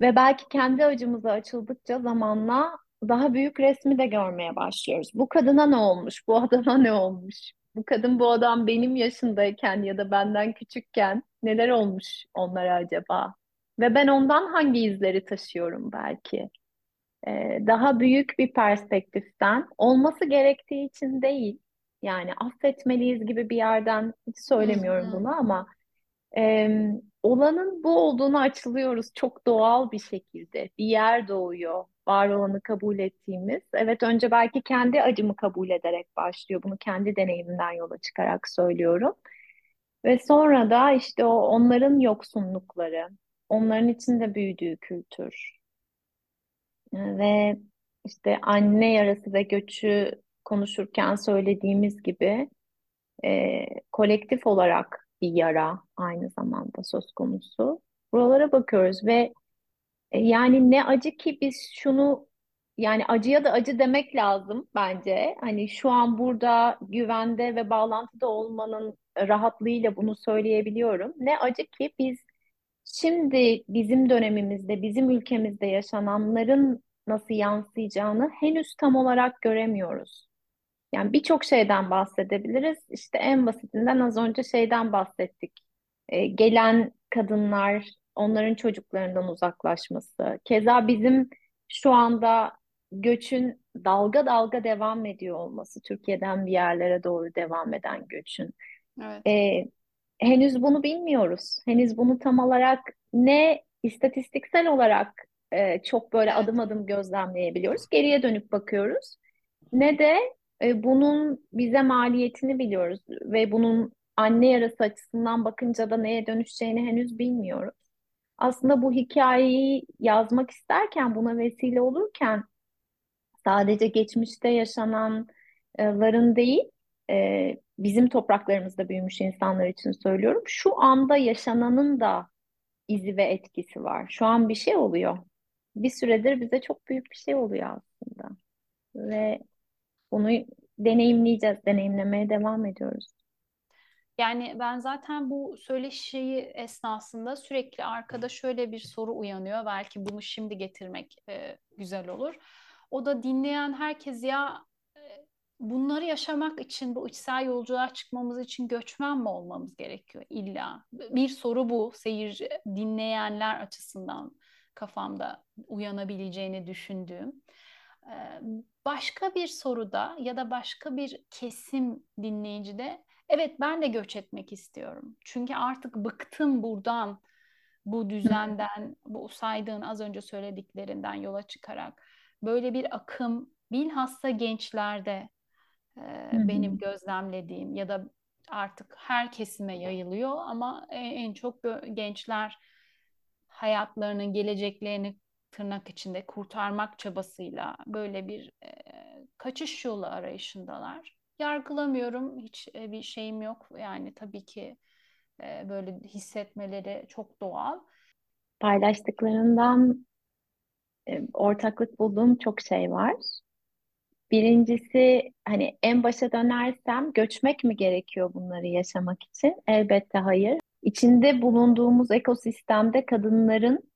Ve belki kendi acımıza açıldıkça zamanla daha büyük resmi de görmeye başlıyoruz. Bu kadına ne olmuş? Bu adama ne olmuş? Bu kadın bu adam benim yaşındayken ya da benden küçükken neler olmuş onlara acaba? Ve ben ondan hangi izleri taşıyorum belki? Ee, daha büyük bir perspektiften olması gerektiği için değil. Yani affetmeliyiz gibi bir yerden hiç söylemiyorum bunu ama e, olanın bu olduğunu açılıyoruz çok doğal bir şekilde. Bir yer doğuyor, var olanı kabul ettiğimiz. Evet önce belki kendi acımı kabul ederek başlıyor. Bunu kendi deneyimimden yola çıkarak söylüyorum. Ve sonra da işte o onların yoksunlukları, onların içinde büyüdüğü kültür ve işte anne yarası ve göçü konuşurken söylediğimiz gibi e, kolektif olarak bir yara aynı zamanda söz konusu. Buralara bakıyoruz ve e, yani ne acı ki biz şunu yani acıya da acı demek lazım bence. Hani şu an burada güvende ve bağlantıda olmanın rahatlığıyla bunu söyleyebiliyorum. Ne acı ki biz şimdi bizim dönemimizde, bizim ülkemizde yaşananların nasıl yansıyacağını henüz tam olarak göremiyoruz. Yani birçok şeyden bahsedebiliriz. İşte en basitinden az önce şeyden bahsettik. Ee, gelen kadınlar, onların çocuklarından uzaklaşması. Keza bizim şu anda göçün dalga dalga devam ediyor olması, Türkiye'den bir yerlere doğru devam eden göçün. Evet. Ee, henüz bunu bilmiyoruz. Henüz bunu tam olarak ne istatistiksel olarak e, çok böyle adım adım gözlemleyebiliyoruz. Geriye dönüp bakıyoruz. Ne de e, bunun bize maliyetini biliyoruz ve bunun anne yarası açısından bakınca da neye dönüşeceğini henüz bilmiyoruz. Aslında bu hikayeyi yazmak isterken, buna vesile olurken sadece geçmişte yaşananların değil, e, bizim topraklarımızda büyümüş insanlar için söylüyorum. Şu anda yaşananın da izi ve etkisi var. Şu an bir şey oluyor. Bir süredir bize çok büyük bir şey oluyor aslında. Ve bunu deneyimleyeceğiz, deneyimlemeye devam ediyoruz. Yani ben zaten bu söyleşiyi esnasında sürekli arkada şöyle bir soru uyanıyor. Belki bunu şimdi getirmek e, güzel olur. O da dinleyen herkes ya bunları yaşamak için, bu içsel yolculuğa çıkmamız için göçmen mi olmamız gerekiyor illa? Bir soru bu seyirci, dinleyenler açısından kafamda uyanabileceğini düşündüğüm. Başka bir soruda ya da başka bir kesim dinleyicide evet ben de göç etmek istiyorum. Çünkü artık bıktım buradan. bu düzenden, bu saydığın az önce söylediklerinden yola çıkarak böyle bir akım bilhassa gençlerde e, benim gözlemlediğim ya da artık her kesime yayılıyor ama en, en çok gençler hayatlarının geleceklerini tırnak içinde kurtarmak çabasıyla böyle bir e, kaçış yolu arayışındalar. Yargılamıyorum, hiç e, bir şeyim yok. Yani tabii ki e, böyle hissetmeleri çok doğal. Paylaştıklarından e, ortaklık bulduğum çok şey var. Birincisi hani en başa dönersem göçmek mi gerekiyor bunları yaşamak için? Elbette hayır. İçinde bulunduğumuz ekosistemde kadınların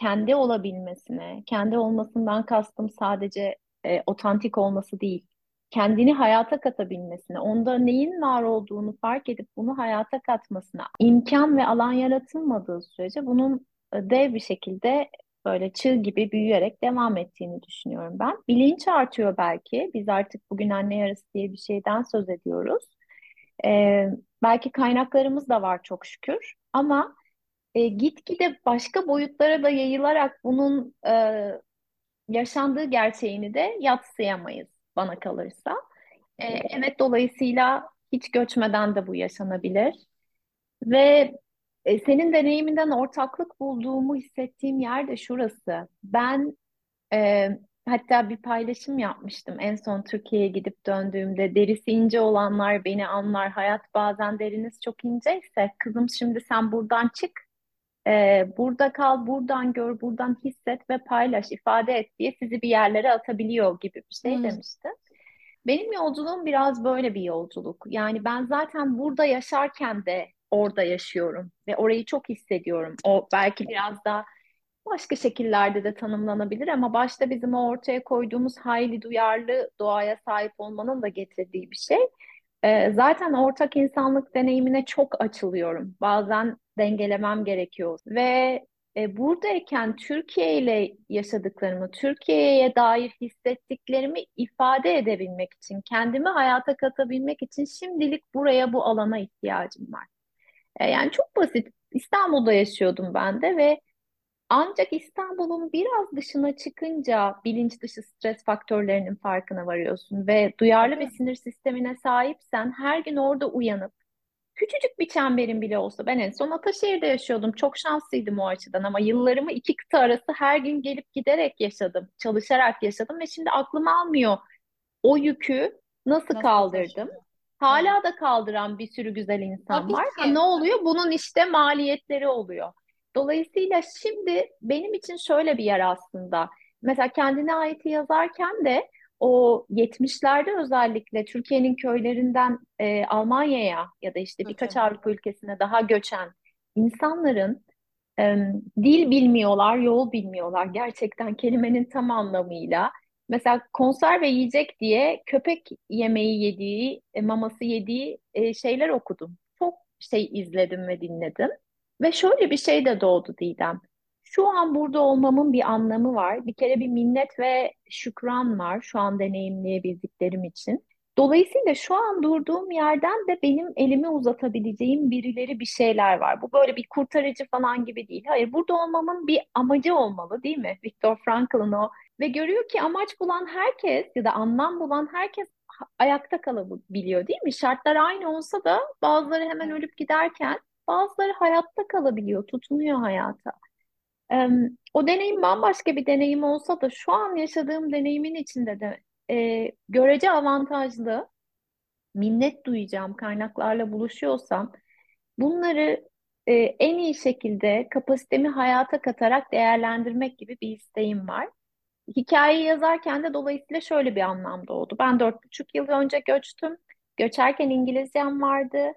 kendi olabilmesine, kendi olmasından kastım sadece e, otantik olması değil, kendini hayata katabilmesine, onda neyin var olduğunu fark edip bunu hayata katmasına imkan ve alan yaratılmadığı sürece bunun e, dev bir şekilde böyle çığ gibi büyüyerek devam ettiğini düşünüyorum ben. Bilinç artıyor belki. Biz artık bugün anne yarısı diye bir şeyden söz ediyoruz. Ee, belki kaynaklarımız da var çok şükür. Ama e, gitgide başka boyutlara da yayılarak bunun e, yaşandığı gerçeğini de yatsıyamayız bana kalırsa. E, evet dolayısıyla hiç göçmeden de bu yaşanabilir. Ve e, senin deneyiminden ortaklık bulduğumu hissettiğim yer de şurası. Ben e, hatta bir paylaşım yapmıştım en son Türkiye'ye gidip döndüğümde. Derisi ince olanlar beni anlar. Hayat bazen deriniz çok inceyse kızım şimdi sen buradan çık. E, burada kal, buradan gör, buradan hisset ve paylaş, ifade et diye sizi bir yerlere atabiliyor gibi bir şey hmm. demişti. Benim yolculuğum biraz böyle bir yolculuk. Yani ben zaten burada yaşarken de orada yaşıyorum ve orayı çok hissediyorum. O belki biraz da başka şekillerde de tanımlanabilir ama başta bizim o ortaya koyduğumuz hayli duyarlı doğaya sahip olmanın da getirdiği bir şey. Ee, zaten ortak insanlık deneyimine çok açılıyorum. Bazen dengelemem gerekiyor ve e, buradayken Türkiye ile yaşadıklarımı, Türkiye'ye dair hissettiklerimi ifade edebilmek için, kendimi hayata katabilmek için şimdilik buraya bu alana ihtiyacım var. E, yani çok basit. İstanbul'da yaşıyordum ben de ve ancak İstanbul'un biraz dışına çıkınca bilinç dışı stres faktörlerinin farkına varıyorsun ve duyarlı bir sinir sistemine sahipsen her gün orada uyanıp küçücük bir çemberin bile olsa ben en son Ataşehir'de yaşıyordum. Çok şanslıydım o açıdan ama yıllarımı iki kıta arası her gün gelip giderek yaşadım. Çalışarak yaşadım ve şimdi aklım almıyor. O yükü nasıl, nasıl kaldırdım? Taşıdım? Hala da kaldıran bir sürü güzel insan Tabii var. Ha, ne oluyor? Bunun işte maliyetleri oluyor. Dolayısıyla şimdi benim için şöyle bir yer aslında. Mesela kendine ait yazarken de o 70'lerde özellikle Türkiye'nin köylerinden e, Almanya'ya ya da işte birkaç Avrupa ülkesine daha göçen insanların e, dil bilmiyorlar, yol bilmiyorlar gerçekten kelimenin tam anlamıyla. Mesela konserve yiyecek diye köpek yemeği yediği, e, maması yediği e, şeyler okudum. Çok şey izledim ve dinledim. Ve şöyle bir şey de doğdu Didem. Şu an burada olmamın bir anlamı var. Bir kere bir minnet ve şükran var şu an deneyimleyebildiklerim için. Dolayısıyla şu an durduğum yerden de benim elimi uzatabileceğim birileri bir şeyler var. Bu böyle bir kurtarıcı falan gibi değil. Hayır, burada olmamın bir amacı olmalı değil mi? Viktor Frankl'ın o ve görüyor ki amaç bulan herkes ya da anlam bulan herkes ayakta kalabiliyor değil mi? Şartlar aynı olsa da bazıları hemen ölüp giderken bazıları hayatta kalabiliyor, tutunuyor hayata. o deneyim bambaşka bir deneyim olsa da şu an yaşadığım deneyimin içinde de e, görece avantajlı, minnet duyacağım kaynaklarla buluşuyorsam bunları e, en iyi şekilde kapasitemi hayata katarak değerlendirmek gibi bir isteğim var. Hikayeyi yazarken de dolayısıyla şöyle bir anlam doğdu. Ben dört buçuk yıl önce göçtüm. Göçerken İngilizcem vardı.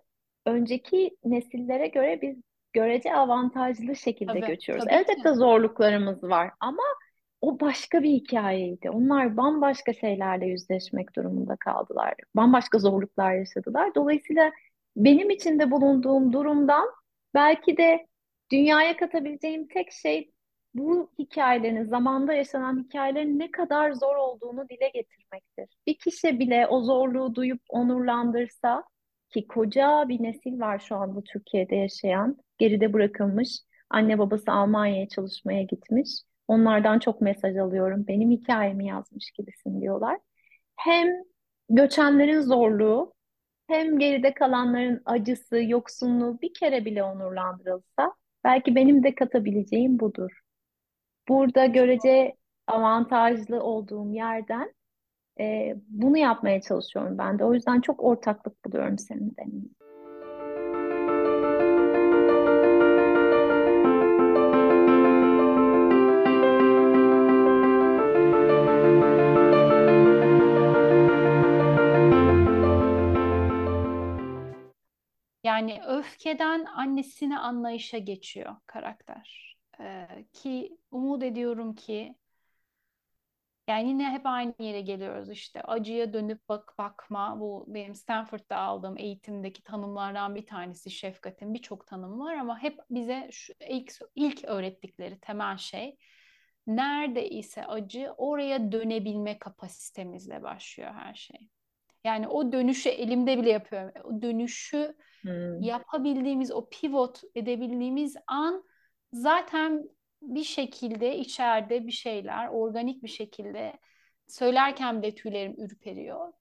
Önceki nesillere göre biz görece avantajlı şekilde tabii, göçüyoruz. Tabii Elbette ki. zorluklarımız var ama o başka bir hikayeydi. Onlar bambaşka şeylerle yüzleşmek durumunda kaldılar. Bambaşka zorluklar yaşadılar. Dolayısıyla benim içinde bulunduğum durumdan belki de dünyaya katabileceğim tek şey bu hikayelerin, zamanda yaşanan hikayelerin ne kadar zor olduğunu dile getirmektir. Bir kişi bile o zorluğu duyup onurlandırsa ki koca bir nesil var şu anda Türkiye'de yaşayan, geride bırakılmış Anne babası Almanya'ya çalışmaya gitmiş. Onlardan çok mesaj alıyorum. Benim hikayemi yazmış gibisin diyorlar. Hem göçenlerin zorluğu hem geride kalanların acısı, yoksunluğu bir kere bile onurlandırılsa belki benim de katabileceğim budur. Burada görece avantajlı olduğum yerden e, bunu yapmaya çalışıyorum ben de. O yüzden çok ortaklık buluyorum senin deneyimin. Yani öfkeden annesine anlayışa geçiyor karakter. Ee, ki umut ediyorum ki yani yine hep aynı yere geliyoruz işte acıya dönüp bak bakma bu benim Stanford'da aldığım eğitimdeki tanımlardan bir tanesi şefkatin birçok tanım var ama hep bize şu ilk, ilk öğrettikleri temel şey nerede ise acı oraya dönebilme kapasitemizle başlıyor her şey. Yani o dönüşü elimde bile yapıyorum. O dönüşü hmm. yapabildiğimiz, o pivot edebildiğimiz an zaten bir şekilde içeride bir şeyler organik bir şekilde söylerken bile tüylerim ürperiyor.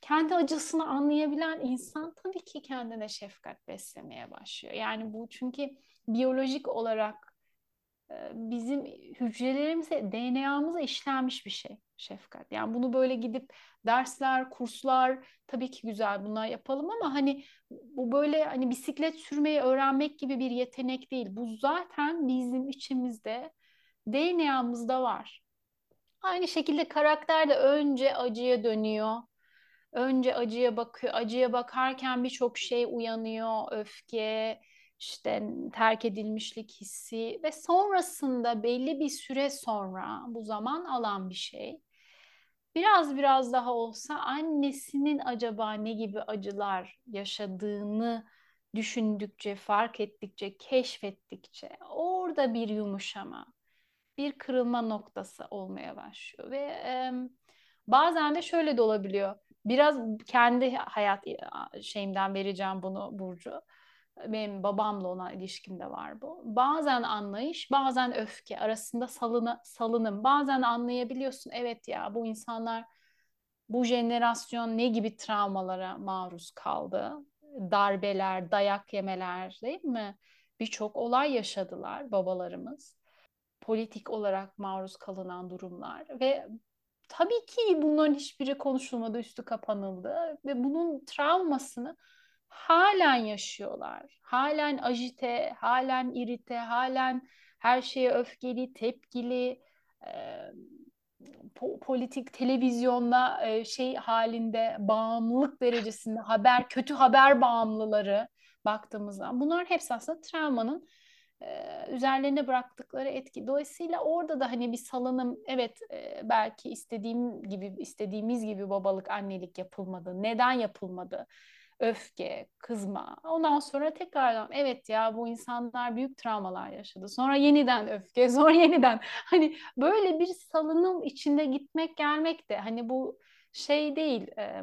Kendi acısını anlayabilen insan tabii ki kendine şefkat beslemeye başlıyor. Yani bu çünkü biyolojik olarak bizim hücrelerimize, DNA'mıza işlenmiş bir şey şefkat. Yani bunu böyle gidip dersler, kurslar tabii ki güzel bunlar yapalım ama hani bu böyle hani bisiklet sürmeyi öğrenmek gibi bir yetenek değil. Bu zaten bizim içimizde DNA'mızda var. Aynı şekilde karakter de önce acıya dönüyor. Önce acıya bakıyor. Acıya bakarken birçok şey uyanıyor. Öfke, işte terk edilmişlik hissi ve sonrasında belli bir süre sonra bu zaman alan bir şey. Biraz biraz daha olsa annesinin acaba ne gibi acılar yaşadığını düşündükçe, fark ettikçe, keşfettikçe orada bir yumuşama, bir kırılma noktası olmaya başlıyor ve e, bazen de şöyle de olabiliyor. Biraz kendi hayat şeyimden vereceğim bunu Burcu benim babamla olan ilişkimde var bu. Bazen anlayış, bazen öfke arasında salına, salınım. Bazen anlayabiliyorsun evet ya bu insanlar bu jenerasyon ne gibi travmalara maruz kaldı? Darbeler, dayak yemeler değil mi? Birçok olay yaşadılar babalarımız. Politik olarak maruz kalınan durumlar ve tabii ki bunların hiçbiri konuşulmadı, üstü kapanıldı ve bunun travmasını halen yaşıyorlar. Halen ajite, halen irite, halen her şeye öfkeli, tepkili, e, po- politik televizyonda e, şey halinde bağımlılık derecesinde haber, kötü haber bağımlıları baktığımızda bunlar hepsi aslında travmanın üzerlerine bıraktıkları etki. Dolayısıyla orada da hani bir salınım evet belki istediğim gibi istediğimiz gibi babalık annelik yapılmadı. Neden yapılmadı? Öfke, kızma. Ondan sonra tekrardan evet ya bu insanlar büyük travmalar yaşadı. Sonra yeniden öfke, [laughs] sonra yeniden hani böyle bir salınım içinde gitmek gelmek de hani bu şey değil e,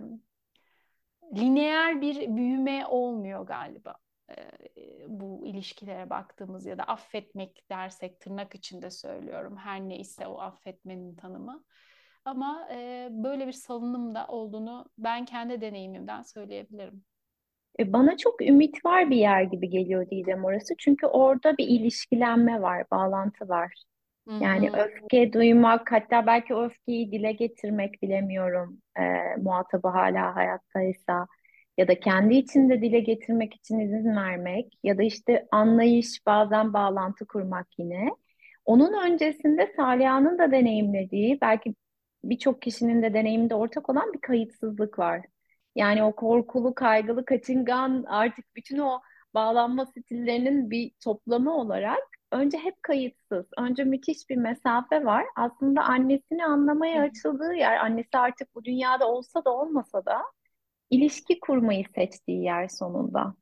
lineer bir büyüme olmuyor galiba. Bu ilişkilere baktığımız ya da affetmek dersek tırnak içinde söylüyorum. Her neyse o affetmenin tanımı. Ama e, böyle bir salınım da olduğunu ben kendi deneyimimden söyleyebilirim. E, bana çok ümit var bir yer gibi geliyor Didem orası. Çünkü orada bir ilişkilenme var, bağlantı var. Yani Hı-hı. öfke duymak, hatta belki öfkeyi dile getirmek bilemiyorum. E, muhatabı hala hayattaysa ya da kendi içinde dile getirmek için izin vermek ya da işte anlayış, bazen bağlantı kurmak yine. Onun öncesinde Saliha'nın da deneyimlediği, belki birçok kişinin de deneyiminde ortak olan bir kayıtsızlık var. Yani o korkulu, kaygılı, kaçıngan artık bütün o bağlanma stillerinin bir toplamı olarak önce hep kayıtsız. Önce müthiş bir mesafe var. Aslında annesini anlamaya açıldığı yer, annesi artık bu dünyada olsa da olmasa da ilişki kurmayı seçtiği yer sonunda.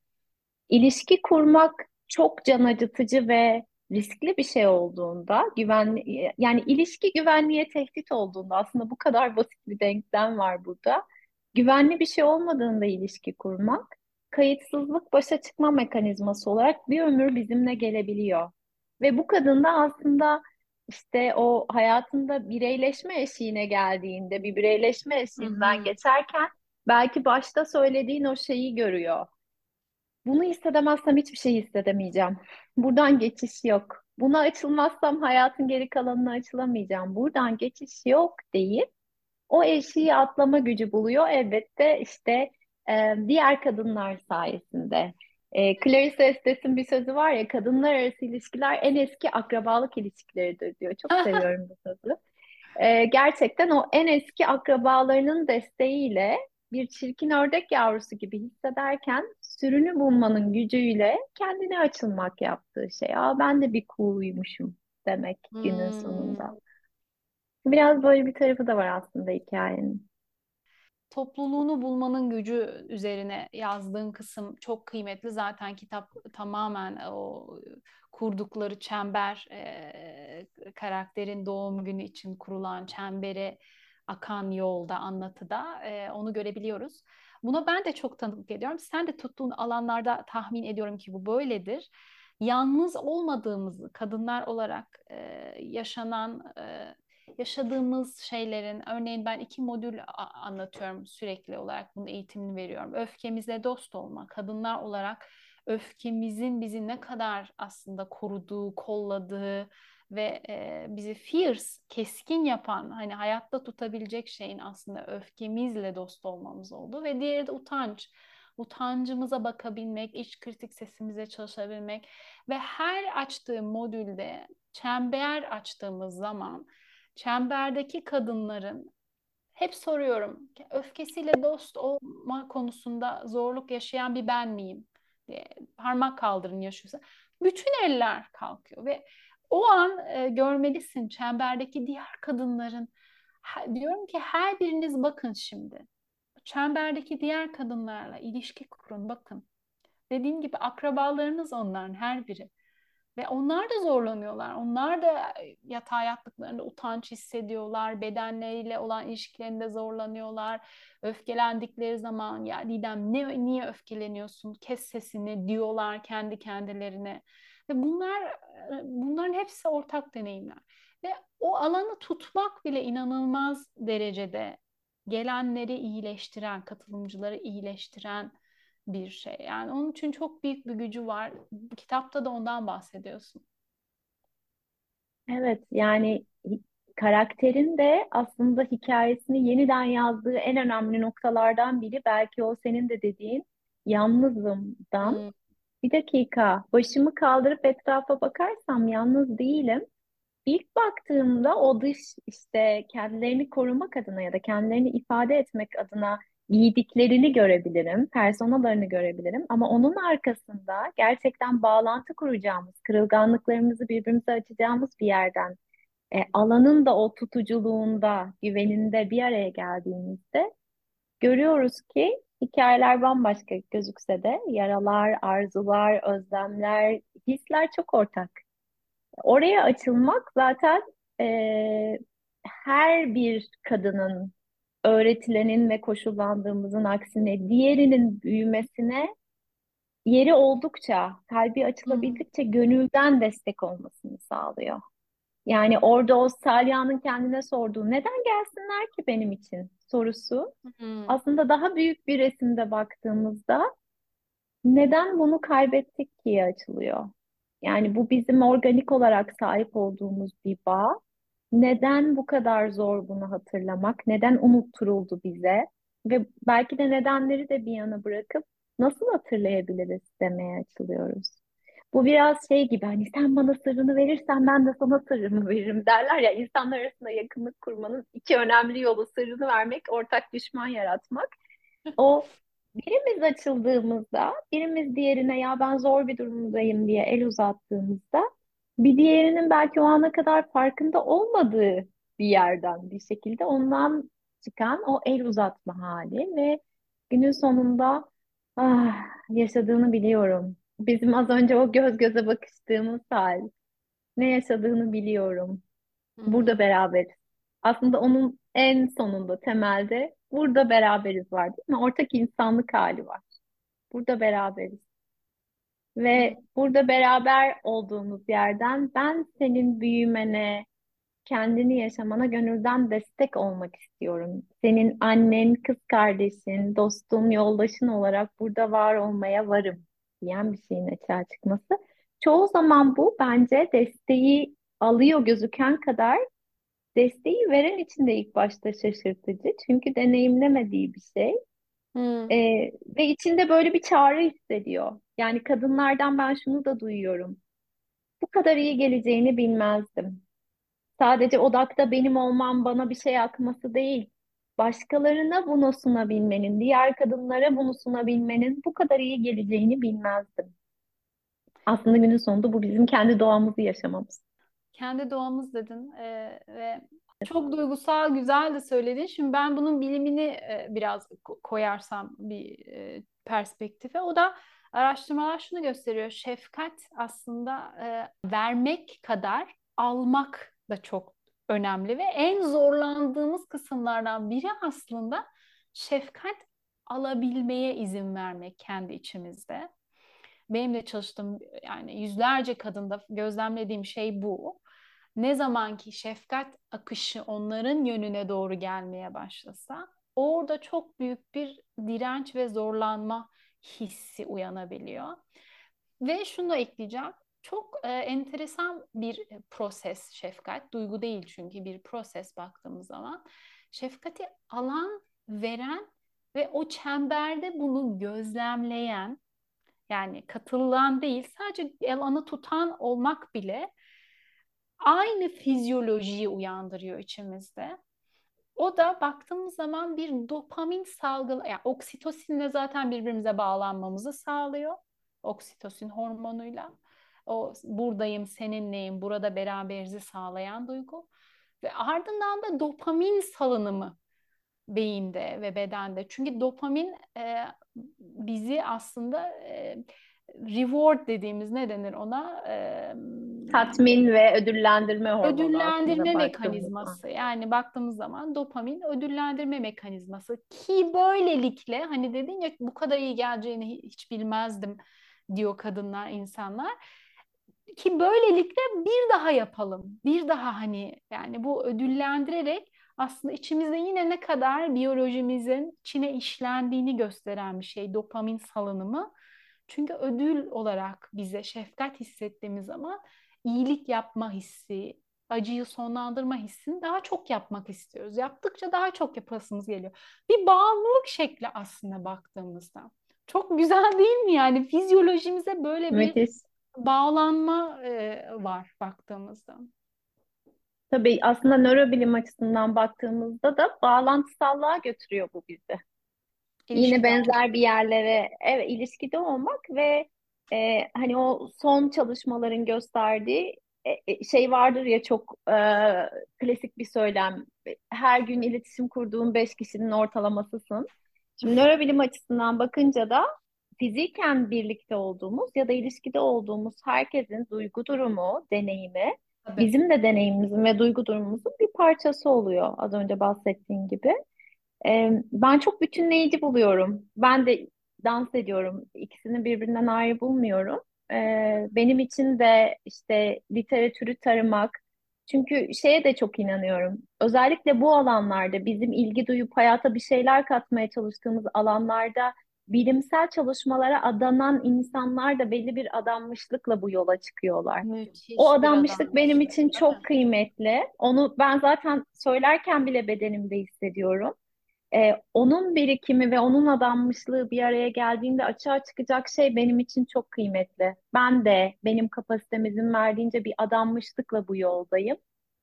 İlişki kurmak çok can acıtıcı ve riskli bir şey olduğunda, güvenli yani ilişki güvenliğe tehdit olduğunda aslında bu kadar basit bir denklem var burada güvenli bir şey olmadığında ilişki kurmak, kayıtsızlık başa çıkma mekanizması olarak bir ömür bizimle gelebiliyor. Ve bu kadın da aslında işte o hayatında bireyleşme eşiğine geldiğinde bir bireyleşme eşiğinden geçerken belki başta söylediğin o şeyi görüyor. Bunu hissedemezsem hiçbir şey hissedemeyeceğim. Buradan geçiş yok. Buna açılmazsam hayatın geri kalanına açılamayacağım. Buradan geçiş yok deyip o eşiği atlama gücü buluyor. Elbette işte e, diğer kadınlar sayesinde. E, Clarice Estes'in bir sözü var ya, kadınlar arası ilişkiler en eski akrabalık ilişkileridir diyor. Çok [laughs] seviyorum bu sözü. E, gerçekten o en eski akrabalarının desteğiyle bir çirkin ördek yavrusu gibi hissederken sürünü bulmanın gücüyle kendine açılmak yaptığı şey. Aa ben de bir kuğuymuşum demek günün Hmm. sonunda. Biraz böyle bir tarafı da var aslında hikayenin. topluluğunu bulmanın gücü üzerine yazdığın kısım çok kıymetli. Zaten kitap tamamen o kurdukları çember, e, karakterin doğum günü için kurulan çembere akan yolda, anlatıda e, onu görebiliyoruz. Buna ben de çok tanıklık ediyorum. Sen de tuttuğun alanlarda tahmin ediyorum ki bu böyledir. Yalnız olmadığımızı kadınlar olarak e, yaşanan e, yaşadığımız şeylerin, örneğin ben iki modül anlatıyorum sürekli olarak bunun eğitimini veriyorum. Öfkemizle dost olma, kadınlar olarak öfkemizin bizi ne kadar aslında koruduğu, kolladığı ve e, bizi fierce, keskin yapan, hani hayatta tutabilecek şeyin aslında öfkemizle dost olmamız oldu ve diğeri de utanç. Utancımıza bakabilmek, iç kritik sesimize çalışabilmek ve her açtığım modülde çember açtığımız zaman çemberdeki kadınların hep soruyorum öfkesiyle dost olma konusunda zorluk yaşayan bir ben miyim? diye parmak kaldırın yaşıyorsa. Bütün eller kalkıyor ve o an e, görmelisin çemberdeki diğer kadınların diyorum ki her biriniz bakın şimdi. Çemberdeki diğer kadınlarla ilişki kurun bakın. Dediğim gibi akrabalarınız onların her biri ve onlar da zorlanıyorlar. Onlar da yatağa yattıklarında utanç hissediyorlar. Bedenleriyle olan ilişkilerinde zorlanıyorlar. Öfkelendikleri zaman ya Didem ne, niye öfkeleniyorsun? Kes sesini diyorlar kendi kendilerine. Ve bunlar bunların hepsi ortak deneyimler. Ve o alanı tutmak bile inanılmaz derecede gelenleri iyileştiren, katılımcıları iyileştiren bir şey. Yani onun için çok büyük bir gücü var. Kitapta da ondan bahsediyorsun. Evet yani karakterin de aslında hikayesini yeniden yazdığı en önemli noktalardan biri belki o senin de dediğin yalnızımdan. Hmm. Bir dakika başımı kaldırıp etrafa bakarsam yalnız değilim. İlk baktığımda o dış işte kendilerini korumak adına ya da kendilerini ifade etmek adına giydiklerini görebilirim, personalarını görebilirim. Ama onun arkasında gerçekten bağlantı kuracağımız, kırılganlıklarımızı birbirimize açacağımız bir yerden, e, alanın da o tutuculuğunda, güveninde bir araya geldiğimizde görüyoruz ki hikayeler bambaşka gözükse de yaralar, arzular, özlemler, hisler çok ortak. Oraya açılmak zaten e, her bir kadının öğretilenin ve koşullandığımızın aksine diğerinin büyümesine yeri oldukça, kalbi açılabildikçe gönülden destek olmasını sağlıyor. Yani orada o Salya'nın kendine sorduğu neden gelsinler ki benim için sorusu hı. aslında daha büyük bir resimde baktığımızda neden bunu kaybettik ki açılıyor. Yani bu bizim organik olarak sahip olduğumuz bir bağ. Neden bu kadar zor bunu hatırlamak? Neden unutturuldu bize? Ve belki de nedenleri de bir yana bırakıp nasıl hatırlayabiliriz demeye açılıyoruz. Bu biraz şey gibi hani sen bana sırrını verirsen ben de sana sırrımı veririm derler ya insanlar arasında yakınlık kurmanın iki önemli yolu sırrını vermek, ortak düşman yaratmak. O birimiz açıldığımızda, birimiz diğerine ya ben zor bir durumdayım diye el uzattığımızda bir diğerinin belki o ana kadar farkında olmadığı bir yerden bir şekilde ondan çıkan o el uzatma hali ve günün sonunda ah, yaşadığını biliyorum. Bizim az önce o göz göze bakıştığımız hal. Ne yaşadığını biliyorum. Burada beraberiz. Aslında onun en sonunda temelde burada beraberiz var değil mi? Ortak insanlık hali var. Burada beraberiz. Ve burada beraber olduğumuz yerden ben senin büyümene, kendini yaşamana gönülden destek olmak istiyorum. Senin annen, kız kardeşin, dostun, yoldaşın olarak burada var olmaya varım diyen bir şeyin açığa çıkması. Çoğu zaman bu bence desteği alıyor gözüken kadar desteği veren için de ilk başta şaşırtıcı. Çünkü deneyimlemediği bir şey. Hmm. Ee, ve içinde böyle bir çağrı hissediyor. Yani kadınlardan ben şunu da duyuyorum. Bu kadar iyi geleceğini bilmezdim. Sadece odakta benim olmam bana bir şey akması değil. Başkalarına bunu sunabilmenin, diğer kadınlara bunu sunabilmenin bu kadar iyi geleceğini bilmezdim. Aslında günün sonunda bu bizim kendi doğamızı yaşamamız. Kendi doğamız dedin ee, ve çok duygusal, güzel de söyledin. Şimdi ben bunun bilimini e, biraz koyarsam bir e, perspektife, o da araştırmalar şunu gösteriyor. Şefkat aslında e, vermek kadar almak da çok önemli ve en zorlandığımız kısımlardan biri aslında şefkat alabilmeye izin vermek kendi içimizde. Benim de çalıştığım yani yüzlerce kadında gözlemlediğim şey bu. Ne zaman ki şefkat akışı onların yönüne doğru gelmeye başlasa orada çok büyük bir direnç ve zorlanma hissi uyanabiliyor. Ve şunu ekleyeceğim. Çok e, enteresan bir e, proses şefkat. Duygu değil çünkü bir proses baktığımız zaman. Şefkati alan, veren ve o çemberde bunu gözlemleyen yani katılan değil sadece alanı tutan olmak bile aynı fizyolojiyi uyandırıyor içimizde. O da baktığımız zaman bir dopamin salgılı, yani oksitosinle zaten birbirimize bağlanmamızı sağlıyor. Oksitosin hormonuyla. O buradayım, seninleyim, burada beraberizi sağlayan duygu. Ve ardından da dopamin salınımı beyinde ve bedende. Çünkü dopamin e, bizi aslında e, reward dediğimiz ne denir ona? E, Tatmin ve ödüllendirme hormonu ödüllendirme mekanizması. Yani baktığımız zaman dopamin ödüllendirme mekanizması ki böylelikle hani dedin ya bu kadar iyi geleceğini hiç bilmezdim diyor kadınlar, insanlar ki böylelikle bir daha yapalım. Bir daha hani yani bu ödüllendirerek aslında içimizde yine ne kadar biyolojimizin içine işlendiğini gösteren bir şey dopamin salınımı. Çünkü ödül olarak bize şefkat hissettiğimiz zaman iyilik yapma hissi, acıyı sonlandırma hissini daha çok yapmak istiyoruz. Yaptıkça daha çok yapasımız geliyor. Bir bağımlılık şekli aslında baktığımızda. Çok güzel değil mi yani? Fizyolojimize böyle bir Müthiş. bağlanma e, var baktığımızda. Tabii aslında nörobilim açısından baktığımızda da bağlantısallığa götürüyor bu bizi. Yine İlişkide benzer bir yerlere evet, ilişkide olmak ve e, hani o son çalışmaların gösterdiği e, e, şey vardır ya çok e, klasik bir söylem. Her gün iletişim kurduğun beş kişinin ortalamasısın. Şimdi nörobilim açısından bakınca da fiziken birlikte olduğumuz ya da ilişkide olduğumuz herkesin duygu durumu, deneyimi Tabii. bizim de deneyimimizin ve duygu durumumuzun bir parçası oluyor az önce bahsettiğim gibi. Ee, ben çok bütünleyici buluyorum. Ben de dans ediyorum. İkisini birbirinden ayrı bulmuyorum. Ee, benim için de işte literatürü taramak. Çünkü şeye de çok inanıyorum. Özellikle bu alanlarda bizim ilgi duyup hayata bir şeyler katmaya çalıştığımız alanlarda bilimsel çalışmalara adanan insanlar da belli bir adanmışlıkla bu yola çıkıyorlar. Müthiş O adanmışlık benim için çok kıymetli. Onu ben zaten söylerken bile bedenimde hissediyorum. Ee, onun birikimi ve onun adanmışlığı bir araya geldiğinde açığa çıkacak şey benim için çok kıymetli. Ben de benim kapasitemizin verdiğince bir adanmışlıkla bu yoldayım.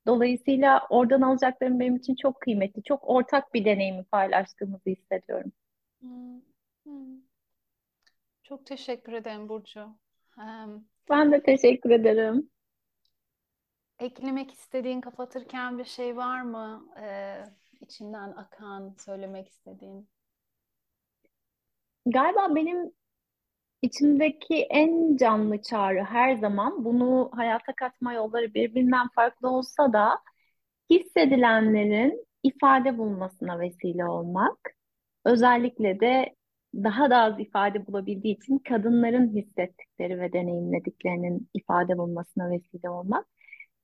Dolayısıyla oradan alacaklarım benim için çok kıymetli. Çok ortak bir deneyimi paylaştığımızı hissediyorum. Hmm, hmm. Çok teşekkür ederim Burcu. Ben de teşekkür ederim. eklemek istediğin, kapatırken bir şey var mı? Ee, içinden akan, söylemek istediğin. Galiba benim içimdeki en canlı çağrı her zaman bunu hayata katma yolları birbirinden farklı olsa da hissedilenlerin ifade bulmasına vesile olmak. Özellikle de daha da az ifade bulabildiği için kadınların hissettikleri ve deneyimlediklerinin ifade bulmasına vesile olmak.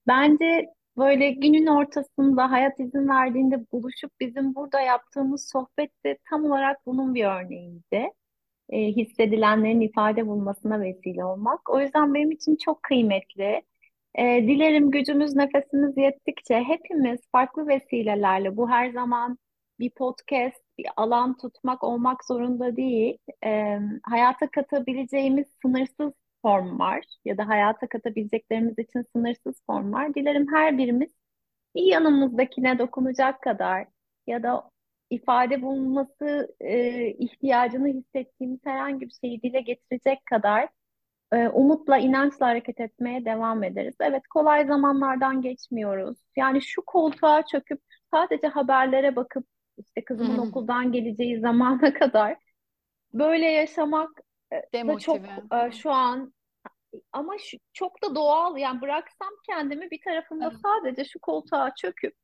Bence böyle günün ortasında hayat izin verdiğinde buluşup bizim burada yaptığımız sohbet de tam olarak bunun bir örneğiydi. E, hissedilenlerin ifade bulmasına vesile olmak. O yüzden benim için çok kıymetli. E, dilerim gücümüz, nefesimiz yettikçe hepimiz farklı vesilelerle bu her zaman bir podcast, bir alan tutmak olmak zorunda değil. E, hayata katabileceğimiz sınırsız form var ya da hayata katabileceklerimiz için sınırsız form var. Dilerim her birimiz bir yanımızdakine dokunacak kadar ya da ifade bulunması e, ihtiyacını hissettiğimiz herhangi bir şeyi dile getirecek kadar e, umutla, inançla hareket etmeye devam ederiz. Evet, kolay zamanlardan geçmiyoruz. Yani şu koltuğa çöküp sadece haberlere bakıp işte kızımın okuldan geleceği zamana [laughs] kadar böyle yaşamak e, da çok e, şu an ama şu, çok da doğal yani bıraksam kendimi bir tarafımda evet. sadece şu koltuğa çöküp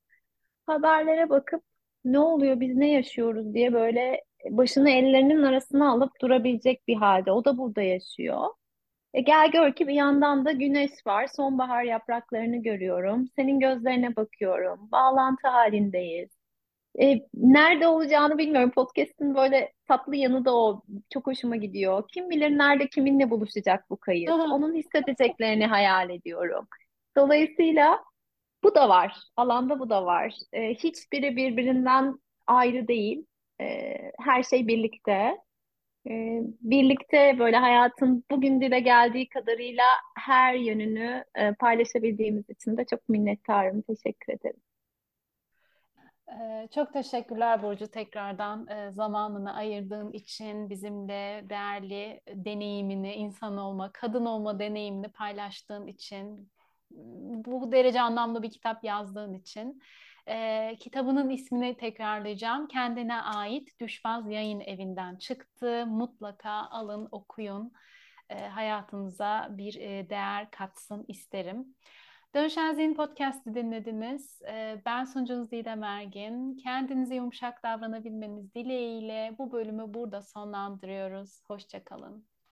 haberlere bakıp ne oluyor biz ne yaşıyoruz diye böyle başını ellerinin arasına alıp durabilecek bir halde. O da burada yaşıyor. E gel gör ki bir yandan da güneş var. Sonbahar yapraklarını görüyorum. Senin gözlerine bakıyorum. Bağlantı halindeyiz. E, nerede olacağını bilmiyorum. Podcast'in böyle tatlı yanı da o. Çok hoşuma gidiyor. Kim bilir nerede kiminle buluşacak bu kayıt. Onun hissedeceklerini hayal ediyorum. Dolayısıyla bu da var. Alanda bu da var. E, hiçbiri birbirinden ayrı değil. E, her şey birlikte. E, birlikte böyle hayatın bugün dile geldiği kadarıyla her yönünü e, paylaşabildiğimiz için de çok minnettarım. Teşekkür ederim. Çok teşekkürler Burcu tekrardan zamanını ayırdığın için bizimle değerli deneyimini, insan olma, kadın olma deneyimini paylaştığın için, bu derece anlamlı bir kitap yazdığın için. Kitabının ismini tekrarlayacağım. Kendine ait Düşbaz Yayın Evi'nden çıktı. Mutlaka alın, okuyun. Hayatınıza bir değer katsın isterim. Dönüşen Zihin Podcast'ı dinlediniz. Ben sunucunuz Didem Ergin. Kendinize yumuşak davranabilmeniz dileğiyle bu bölümü burada sonlandırıyoruz. Hoşçakalın.